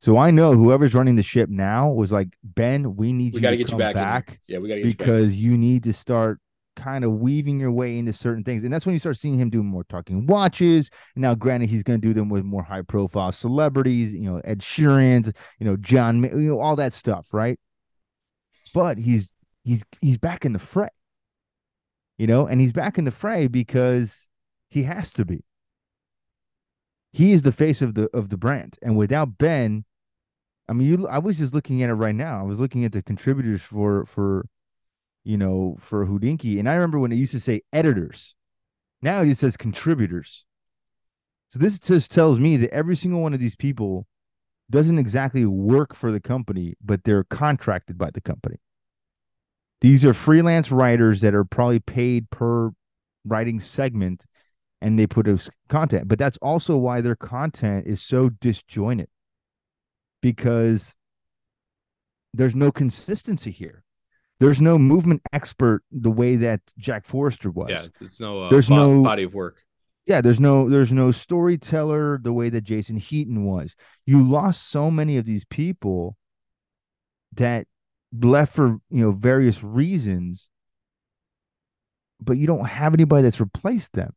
So I know whoever's running the ship now was like, Ben, we need We you got to get you back. back. Yeah, we got to get you back. because you need to start kind of weaving your way into certain things. And that's when you start seeing him doing more talking watches. Now, granted, he's going to do them with more high profile celebrities, you know, Ed Sheeran, you know, John, you know, all that stuff, right? But he's he's he's back in the fray. You know, and he's back in the fray because he has to be. He is the face of the of the brand, and without Ben, I mean, you. I was just looking at it right now. I was looking at the contributors for for, you know, for Hodinkee, and I remember when it used to say editors. Now it just says contributors. So this just tells me that every single one of these people doesn't exactly work for the company, but they're contracted by the company. These are freelance writers that are probably paid per writing segment and they out content. But that's also why their content is so disjointed because there's no consistency here. There's no movement expert the way that Jack Forster was. Yeah, there's no uh, There's bo- no- body of work. Yeah, there's no there's no storyteller the way that Jason Heaton was. You lost so many of these people that left for you know various reasons, but you don't have anybody that's replaced them.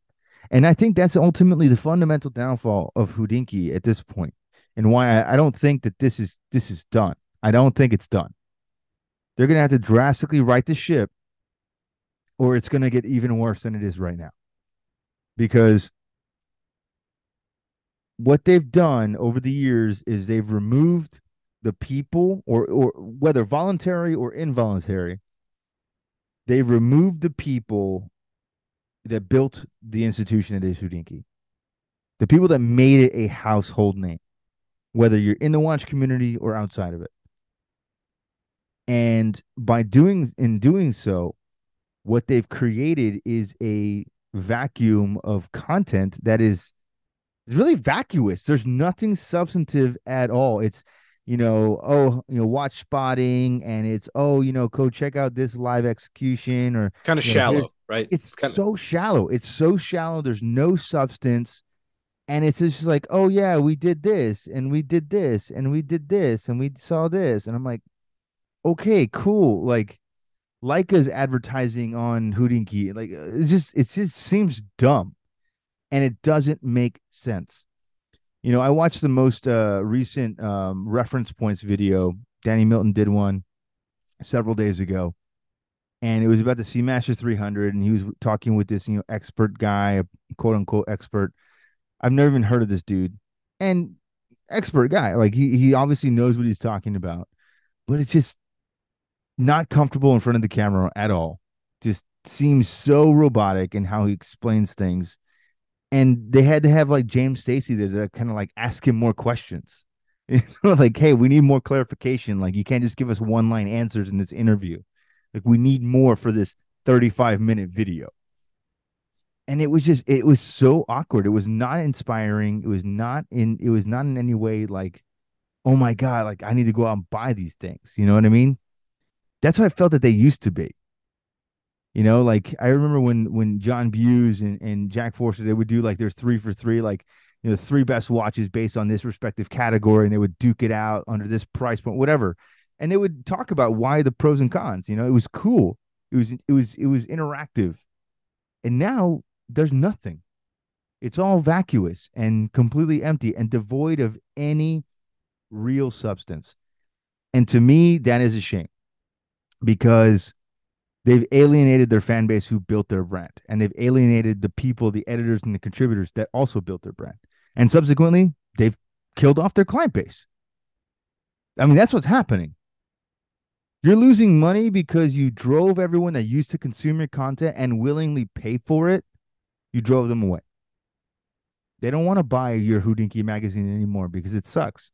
And I think that's ultimately the fundamental downfall of Hodinkee at this point, and why I, I don't think that this is this is done. I don't think it's done. They're gonna have to drastically right the ship, or it's gonna get even worse than it is right now. Because what they've done over the years is they've removed the people or or whether voluntary or involuntary they've removed the people that built the institution that is Hodinkee the people that made it a household name whether you're in the watch community or outside of it and by doing in doing so what they've created is a vacuum of content that is really vacuous. There's nothing substantive at all. It's you know, oh, you know, watch spotting, and it's oh, you know, go check out this live execution, or It's kind of you know, shallow, right? it's kind of so shallow. It's so shallow. There's no substance. And it's just like, oh yeah, we did this and we did this and we did this and we saw this. And I'm like, okay, cool. Like Leica's advertising on Hodinkee. Like uh, it just it just seems dumb. And it doesn't make sense. You know, I watched the most uh recent um reference points video. Danny Milton did one several days ago and it was about the Seamaster 300, and he was talking with this, you know, expert guy, quote unquote expert. I've never even heard of this dude, and expert guy, like he he obviously knows what he's talking about, but it just not comfortable in front of the camera at all. Just seems so robotic in how he explains things, and they had to have like James Stacy there to kind of like ask him more questions. Like, hey, we need more clarification. Like, you can't just give us one line answers in this interview. Like we need more for this 35 minute video. And it was just it was so awkward. It was not inspiring. It was not in it was not in any way like, oh my God, like I need to go out and buy these things. You know what I mean? That's how I felt that they used to be. You know, like I remember when when John Buse and, and Jack Forster they would do like there's three for three, like you know, three best watches based on this respective category, and they would duke it out under this price point, whatever and they would talk about why the pros and cons. You know, it was cool. It was it was it was interactive. And now there's nothing. It's all vacuous and completely empty and devoid of any real substance. And to me, that is a shame because they've alienated their fan base who built their brand and they've alienated the people, the editors and the contributors that also built their brand. And subsequently, they've killed off their client base. I mean, that's what's happening. You're losing money because you drove everyone that used to consume your content and willingly pay for it. You drove them away. They don't want to buy your Hodinkee magazine anymore because it sucks.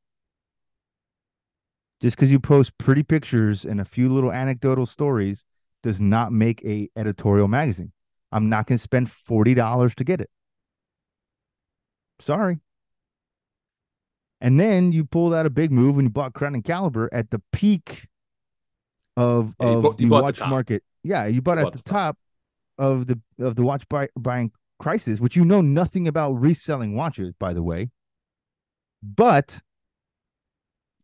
Just because you post pretty pictures and a few little anecdotal stories does not make a editorial magazine. I'm not going to spend $40 to get it. Sorry. And then you pulled out a big move when you bought Crown and Caliber at the peak of Yeah, of bought- the bought the watch market. Yeah, you bought You at bought the the top. top of the of the watch buy, buying crisis, which you know nothing about reselling watches, by the way. But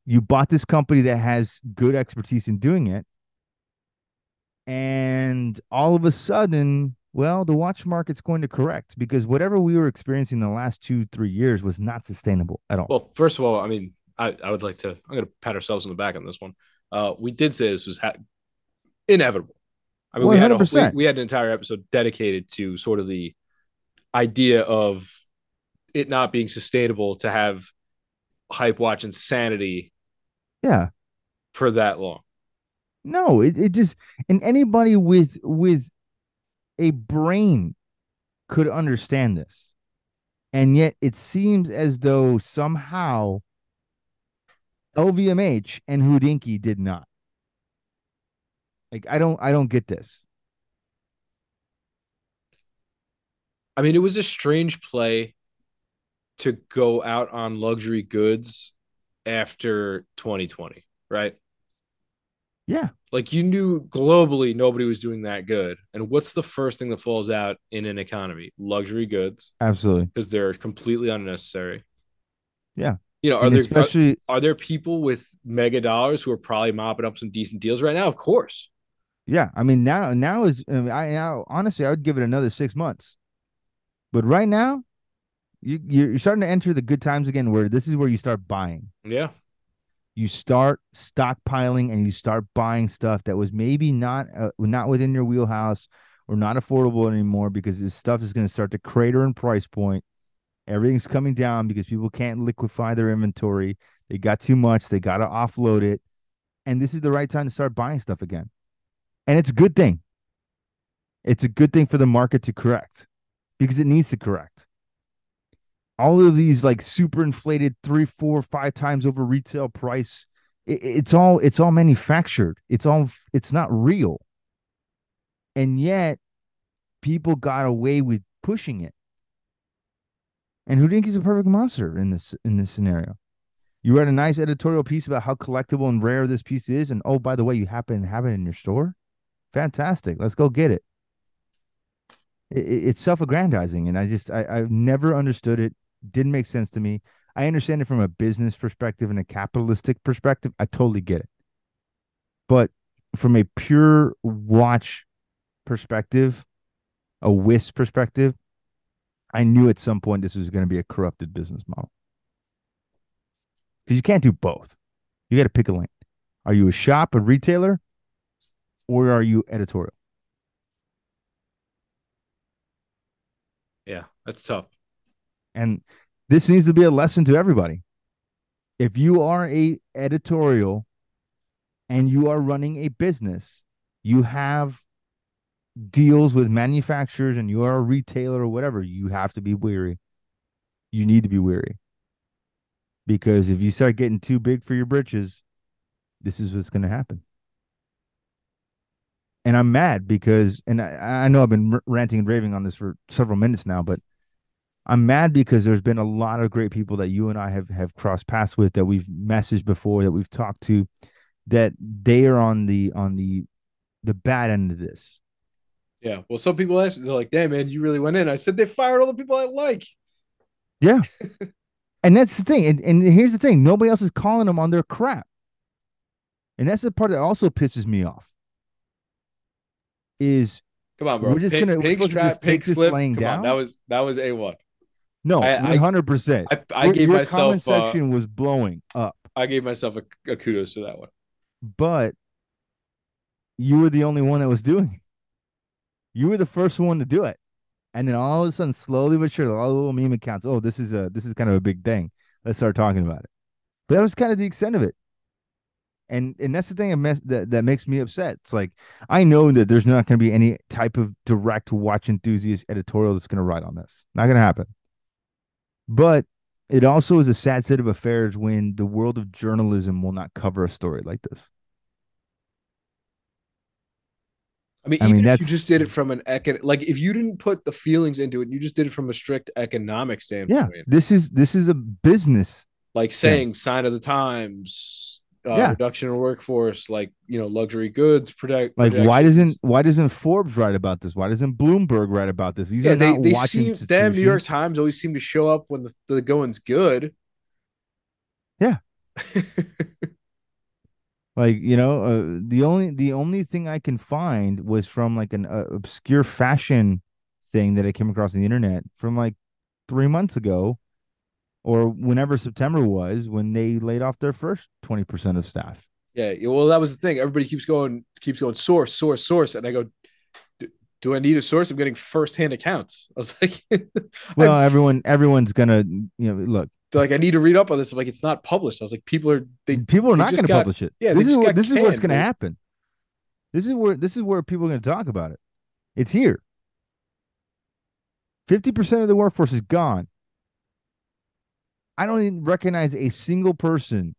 you bought this company that has good expertise in doing it. And all of a sudden, well, the watch market's going to correct because whatever we were experiencing the last two, three years was not sustainable at all. Well, first of all, I mean, I, I would like to. I'm going to pat ourselves on the back on this one. Uh, we did say this was ha- inevitable. I mean, we had a, we, we had an entire episode dedicated to sort of the idea of it not being sustainable to have hype watch insanity yeah. for that long. No, it, it just and anybody with with a brain could understand this. And yet it seems as though somehow LVMH and Hodinkee did not. Like I don't I don't get this. I mean, it was a strange play to go out on luxury goods after 2020, right? Yeah. Like you knew globally nobody was doing that good. And what's the first thing that falls out in an economy? Luxury goods Absolutely. because they're completely unnecessary. Yeah. You know, are And there especially are, are there people with mega dollars who are probably mopping up some decent deals right now? Of course. Yeah, I mean now now is I, now honestly I would give it another six months, but right now, you you're starting to enter the good times again, where this is where you start buying. Yeah. You start stockpiling and you start buying stuff that was maybe not uh, not within your wheelhouse or not affordable anymore because this stuff is going to start to crater in price point. Everything's coming down because people can't liquefy their inventory. They got too much. They got to offload it, and this is the right time to start buying stuff again and it's a good thing. It's a good thing for the market to correct because it needs to correct. All of these like super inflated three, four, five times over retail price. It, it's all it's all manufactured. It's all it's not real. And yet people got away with pushing it. And Hodinkee is a perfect monster in this in this scenario. You read a nice editorial piece about how collectible and rare this piece is, and oh, by the way, you happen to have it in your store. Fantastic! Let's go get it. it it's self-aggrandizing, and I just I, I've never understood it. Didn't make sense to me. I understand it from a business perspective and a capitalistic perspective. I totally get it. But from a pure watch perspective, a WIS perspective, I knew at some point this was going to be a corrupted business model. Because you can't do both. You got to pick a lane. Are you a shop, a retailer, or are you editorial? Yeah, that's tough. And this needs to be a lesson to everybody. If you are a editorial and you are running a business, you have deals with manufacturers and you are a retailer or whatever, you have to be weary. You need to be weary. Because if you start getting too big for your britches, this is what's going to happen. And I'm mad because, and I, I know I've been ranting and raving on this for several minutes now, but I'm mad because there's been a lot of great people that you and I have have crossed paths with that we've messaged before that we've talked to that they are on the on the the bad end of this yeah. Well, some people ask, me, they're like, damn, man, you really went in. I said they fired all the people I like. Yeah. and that's the thing. And, and here's the thing nobody else is calling them on their crap. And that's the part that also pisses me off. Is come on, bro. We're just gonna pink strap, pink slip. Come down? on, that was that was a one. No, one hundred percent. I, I your, gave your myself comment uh, section was blowing up. I gave myself a, a kudos for that one. But you were the only one that was doing it. You were the first one to do it. And then all of a sudden, slowly but surely, all the little meme accounts, oh, this is a this is kind of a big thing. Let's start talking about it. But that was kind of the extent of it. And and that's the thing that that makes me upset. It's like I know that there's not going to be any type of direct watch enthusiast editorial that's going to write on this. Not going to happen. But it also is a sad state of affairs when the world of journalism will not cover a story like this. I mean, I mean, if you just did it from an econ, like if you didn't put the feelings into it, you just did it from a strict economic standpoint. Yeah, this is this is a business. Like saying sign of the times, uh, yeah. reduction in workforce, like you know, luxury goods, protect. Like why doesn't why doesn't Forbes write about this? Why doesn't Bloomberg write about this? These yeah, are they, not they watching. Seem, damn, New York Times always seem to show up when the, the going's good. Yeah. like you know uh, the only the only thing i can find was from like an uh, obscure fashion thing that i came across on the internet from like three months ago or whenever september was when they laid off their first 20% of staff yeah well that was the thing everybody keeps going keeps going source source source and i go do I need a source? I'm getting firsthand accounts. I was like, well, everyone, everyone's gonna, you know, look, they're like, I need to read up on this. I'm like, it's not published. I was like, people are they people are not going to publish it. Yeah, this is what, this canned, is what's going to happen. This is where this is where people are going to talk about it. It's here. Fifty percent of the workforce is gone. I don't even recognize a single person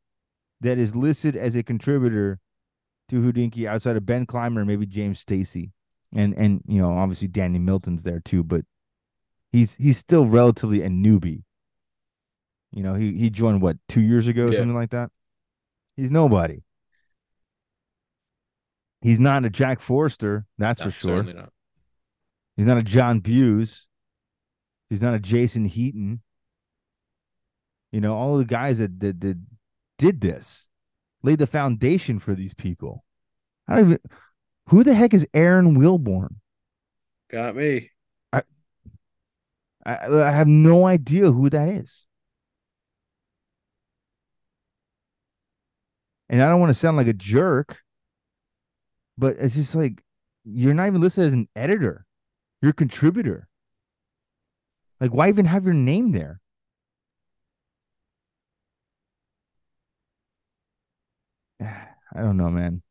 that is listed as a contributor to Hodinkee outside of Ben Clymer maybe James Stacy, and and you know obviously Danny Milton's there too, but he's he's still relatively a newbie you know, he he joined what two years ago, yeah. something like that. He's nobody. He's not a Jack Forster, that's no, for sure. Not. He's not a John Buse. He's not a Jason Heaton. You know, all the guys that, that, that did this laid the foundation for these people. I don't even who the heck is Aaron Wilborn? Got me. I, I I have no idea who that is. And I don't want to sound like a jerk, but it's just like you're not even listed as an editor. You're a contributor. Like, why even have your name there? I don't know, man.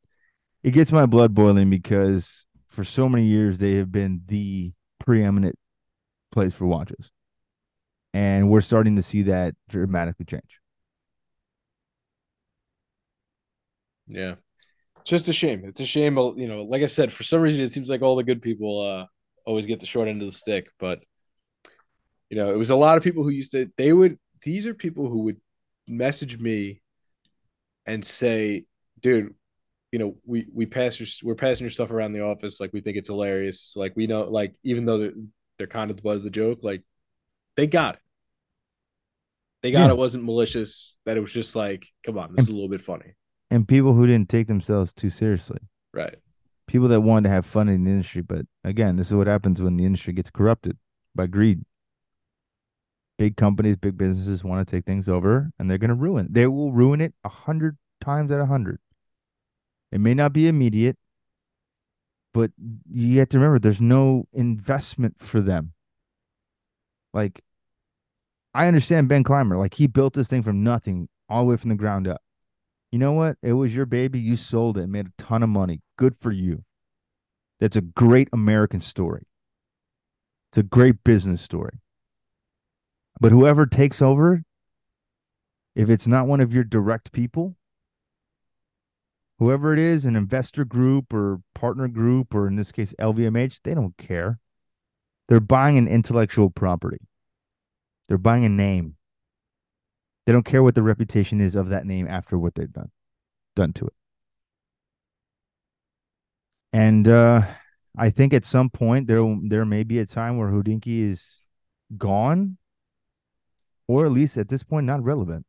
It gets my blood boiling because for so many years they have been the preeminent place for watches. And we're starting to see that dramatically change. Yeah. just a shame. It's a shame. You know, like I said, for some reason, it seems like all the good people uh, always get the short end of the stick. But you know, it was a lot of people who used to. They would. These are people who would message me and say, "Dude, you know, we we pass your we're passing your stuff around the office. Like we think it's hilarious. Like we know, like even though they're, they're kind of the butt of the joke, like they got it. They got yeah. it wasn't malicious. That it was just like, come on, this and, is a little bit funny. And people who didn't take themselves too seriously. Right. People that wanted to have fun in the industry, but again, this is what happens when the industry gets corrupted by greed. Big companies, big businesses want to take things over, and they're going to ruin. They will ruin it a hundred times at a hundred. It may not be immediate, but you have to remember there's no investment for them. Like I understand Ben Clymer. Like he built this thing from nothing all the way from the ground up. You know what? It was your baby. You sold it and made a ton of money. Good for you. That's a great American story. It's a great business story. But whoever takes over, if it's not one of your direct people, whoever it is, an investor group or partner group, or in this case, LVMH, they don't care. They're buying an intellectual property. They're buying a name. They don't care what the reputation is of that name after what they've done done to it. And uh, I think at some point there there may be a time where Hodinkee is gone, or at least at this point not relevant.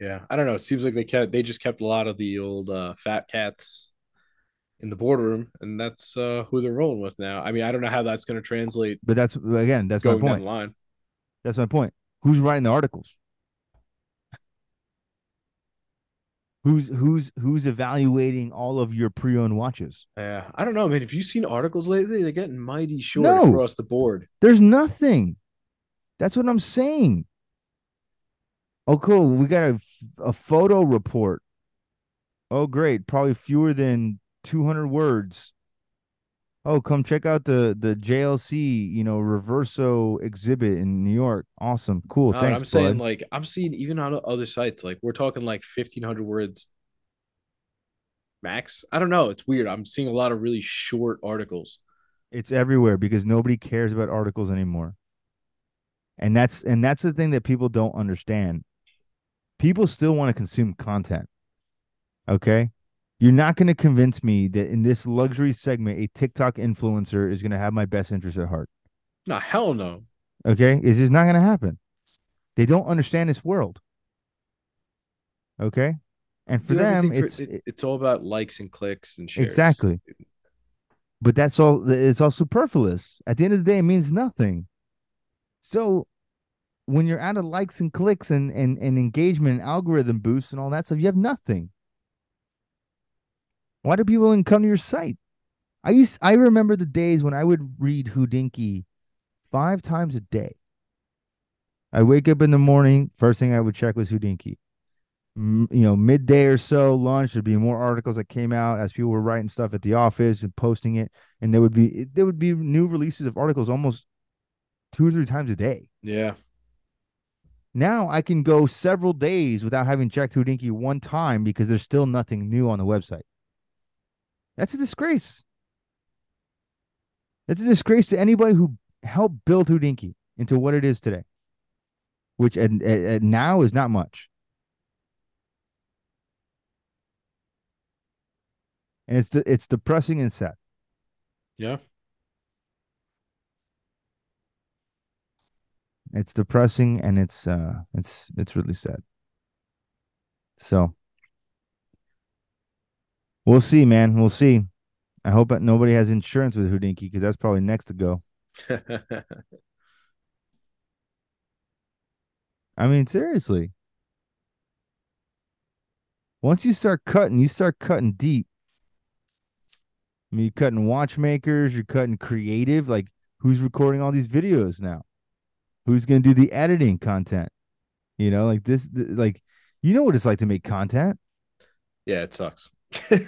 Yeah, I don't know. It seems like they kept they just kept a lot of the old uh, fat cats in the boardroom, and that's uh, who they're rolling with now. I mean, I don't know how that's going to translate. But that's again, that's my point. line. That's my point. Who's writing the articles? Who's who's who's evaluating all of your pre-owned watches? Yeah, I don't know, man. Have you seen articles lately? They're getting mighty short no, across the board. There's nothing. That's what I'm saying. Oh, cool. We got a, a photo report. Oh, great. Probably fewer than 200 words. Oh, come check out the the JLC, you know, Reverso exhibit in New York. Awesome, cool. No, Thanks. I'm saying like I'm seeing even on other sites, like we're talking like 1500 words max. I don't know. It's weird. I'm seeing a lot of really short articles. It's everywhere because nobody cares about articles anymore. And that's and that's the thing that people don't understand. People still want to consume content. Okay? You're not going to convince me that in this luxury segment, a TikTok influencer is going to have my best interest at heart. No, hell no. Okay. It's just not going to happen. They don't understand this world. Okay. And for them, it's, for, it, it's all about likes and clicks and shares. Exactly. But that's all, it's all superfluous. At the end of the day, it means nothing. So when you're out of likes and clicks and, and, and engagement and algorithm boosts and all that stuff, you have nothing. Why do people even come to your site? I used I remember the days when I would read Hodinkee five times a day. I'd wake up in the morning, first thing I would check was Hodinkee. M- you know, midday or so, lunch, there'd be more articles that came out as people were writing stuff at the office and posting it. And there would be there would be new releases of articles almost two or three times a day. Yeah. Now I can go several days without having checked Hodinkee one time because there's still nothing new on the website. That's a disgrace. That's a disgrace to anybody who helped build Hodinkee into what it is today, which at now is not much. And it's it's depressing and sad. Yeah. It's depressing and it's uh it's it's really sad. So We'll see, man. We'll see. I hope that nobody has insurance with Hodinkee because that's probably next to go. I mean, seriously. Once you start cutting, you start cutting deep. I mean, you're cutting watchmakers, you're cutting creative. Like, who's recording all these videos now? Who's going to do the editing content? You know, like this, like, you know what it's like to make content. Yeah, it sucks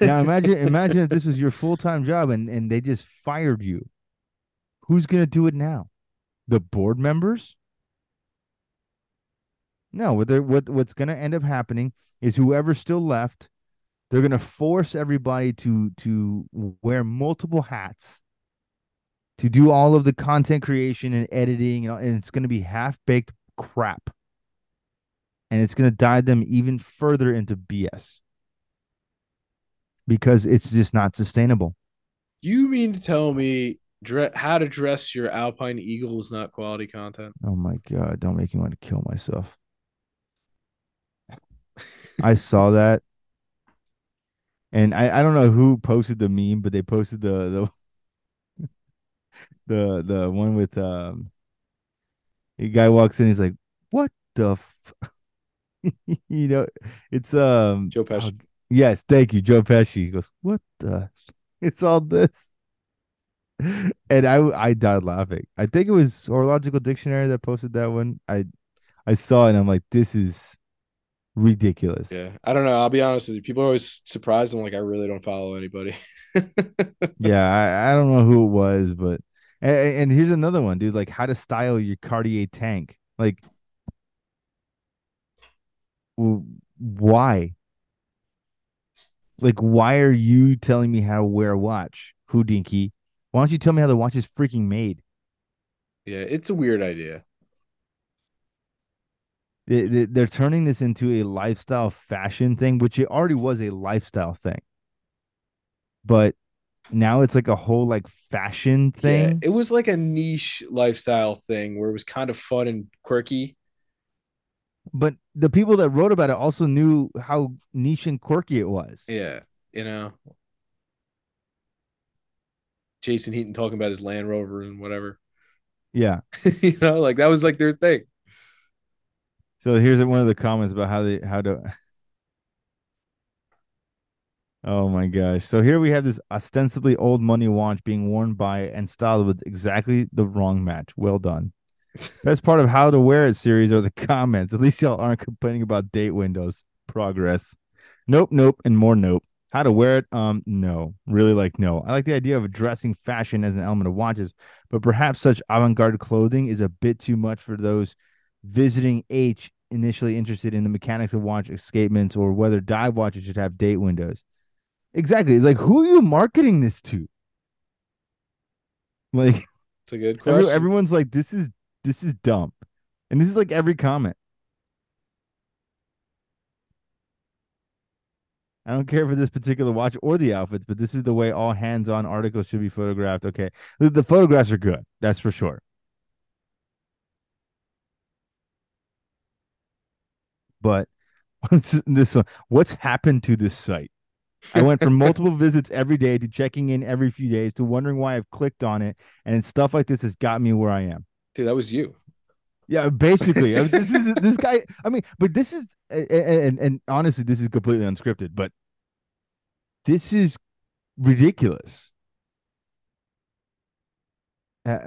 now imagine imagine if this was your full-time job and and they just fired you. Who's going to do it now? The board members? No, what what what's going to end up happening is whoever's still left, they're going to force everybody to to wear multiple hats to do all of the content creation and editing, and, and it's going to be half baked crap, and it's going to dive them even further into BS because it's just not sustainable. You mean to tell me dre- how to dress your Alpine Eagle is not quality content? Oh my god! Don't make me want to kill myself. I saw that, and I I don't know who posted the meme, but they posted the the the the one with um. The guy walks in, he's like, "What the?" F-? you know, it's um Joe Pesci. oh, yes, thank you, Joe Pesci. He goes, "What the?" It's all this, and I I died laughing. I think it was Horological Dictionary that posted that one. I I saw it and I'm like, this is ridiculous. Yeah, I don't know. I'll be honest with you. People are always surprised. I'm like, I really don't follow anybody. Yeah, I, I don't know who it was, but and, and here's another one, dude. Like how to style your Cartier tank. Like, why? Like, why are you telling me how to wear a watch, Hodinkee? Why don't you tell me how the watch is freaking made? yeah, it's a weird idea. They, they're turning this into a lifestyle fashion thing, which it already was a lifestyle thing. But now it's like a whole like fashion Yeah, thing. it was like a niche lifestyle thing where it was kind of fun and quirky. But the people that wrote about it also knew how niche and quirky it was. Yeah, you know, Jason Heaton talking about his Land Rover and whatever. Yeah. you know, like that was like their thing. So here's one of the comments about how they how to. Oh my gosh! So here we have this ostensibly old money watch being worn by and styled with exactly the wrong match. Well done. Best part of how to wear it series are the comments. At least y'all aren't complaining about date windows. Progress. Nope, nope, and more nope. How to wear it? Um, no. Really like no. I like the idea of addressing fashion as an element of watches, but perhaps such avant-garde clothing is a bit too much for those visiting H initially interested in the mechanics of watch escapements or whether dive watches should have date windows. Exactly. It's like who are you marketing this to? Like It's a good every, question. everyone's like, this is this is dumb. And this is like every comment. I don't care for this particular watch or the outfits, but this is the way all hands-on articles should be photographed. Okay. The, the photographs are good. That's for sure. But what's this one? What's happened to this site? I went from multiple visits every day to checking in every few days to wondering why I've clicked on it, and stuff like this has got me where I am. Dude, that was you. Yeah, basically, this is this guy. I mean, but this is and, and honestly, this is completely unscripted, but this is ridiculous. Uh,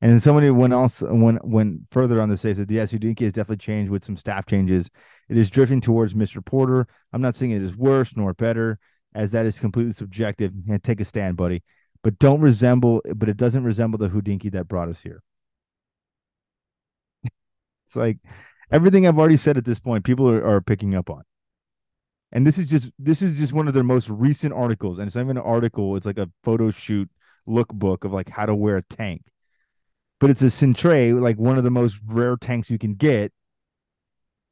and then somebody went else went went further on the say said the Hodinkee has definitely changed with some staff changes. It is drifting towards Mr. Porter. I'm not saying it is worse nor better, as that is completely subjective. And take a stand, buddy. But don't resemble, but it doesn't resemble the Hodinkee that brought us here. It's like everything I've already said at this point, people are, are picking up on. And this is just this is just one of their most recent articles. And it's not even an article, it's like a photo shoot lookbook of like how to wear a tank. But it's a Cintrée, like one of the most rare tanks you can get.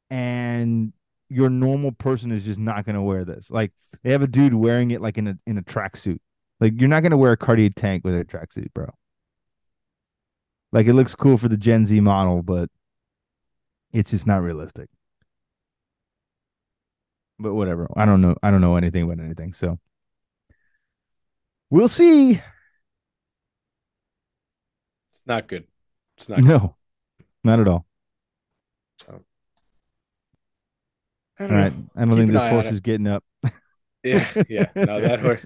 And your normal person is just not gonna wear this. Like they have a dude wearing it like in a in a tracksuit. Like you're not gonna wear a Cartier tank with a tracksuit, bro. Like it looks cool for the Gen Z model, but it's just not realistic. But whatever. I don't know. I don't know anything about anything. So we'll see. Not good. It's not good. No, not at all. So, I don't know. I don't Keep think this horse is getting up. Yeah, yeah. No, that horse.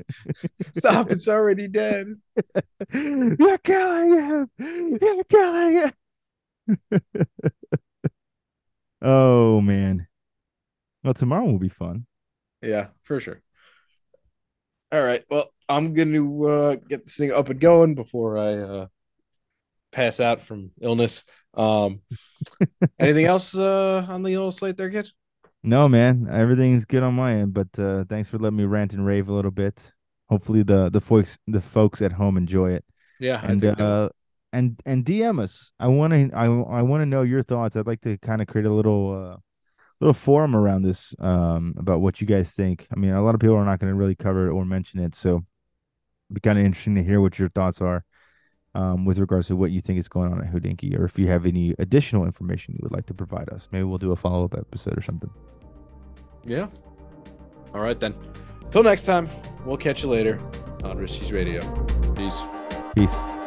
Stop! It's already dead. You're killing him. You're killing him. oh man. Well, tomorrow will be fun. Yeah, for sure. All right. Well, I'm gonna uh, get this thing up and going before I uh, pass out from illness. Um, anything else uh, on the old slate there, kid? No, man, everything's good on my end. But uh, thanks for letting me rant and rave a little bit. Hopefully, the the folks the folks at home enjoy it. Yeah, and uh, and and DM us. I want to I I want to know your thoughts. I'd like to kind of create a little uh, little forum around this um about what you guys think. I mean, a lot of people are not going to really cover it or mention it, so it'd be kind of interesting to hear what your thoughts are um with regards to what you think is going on at Hodinkee, or if you have any additional information you would like to provide us. Maybe we'll do a follow up episode or something. Yeah. All right then. Till next time, we'll catch you later on Risky's Radio. Peace. Peace.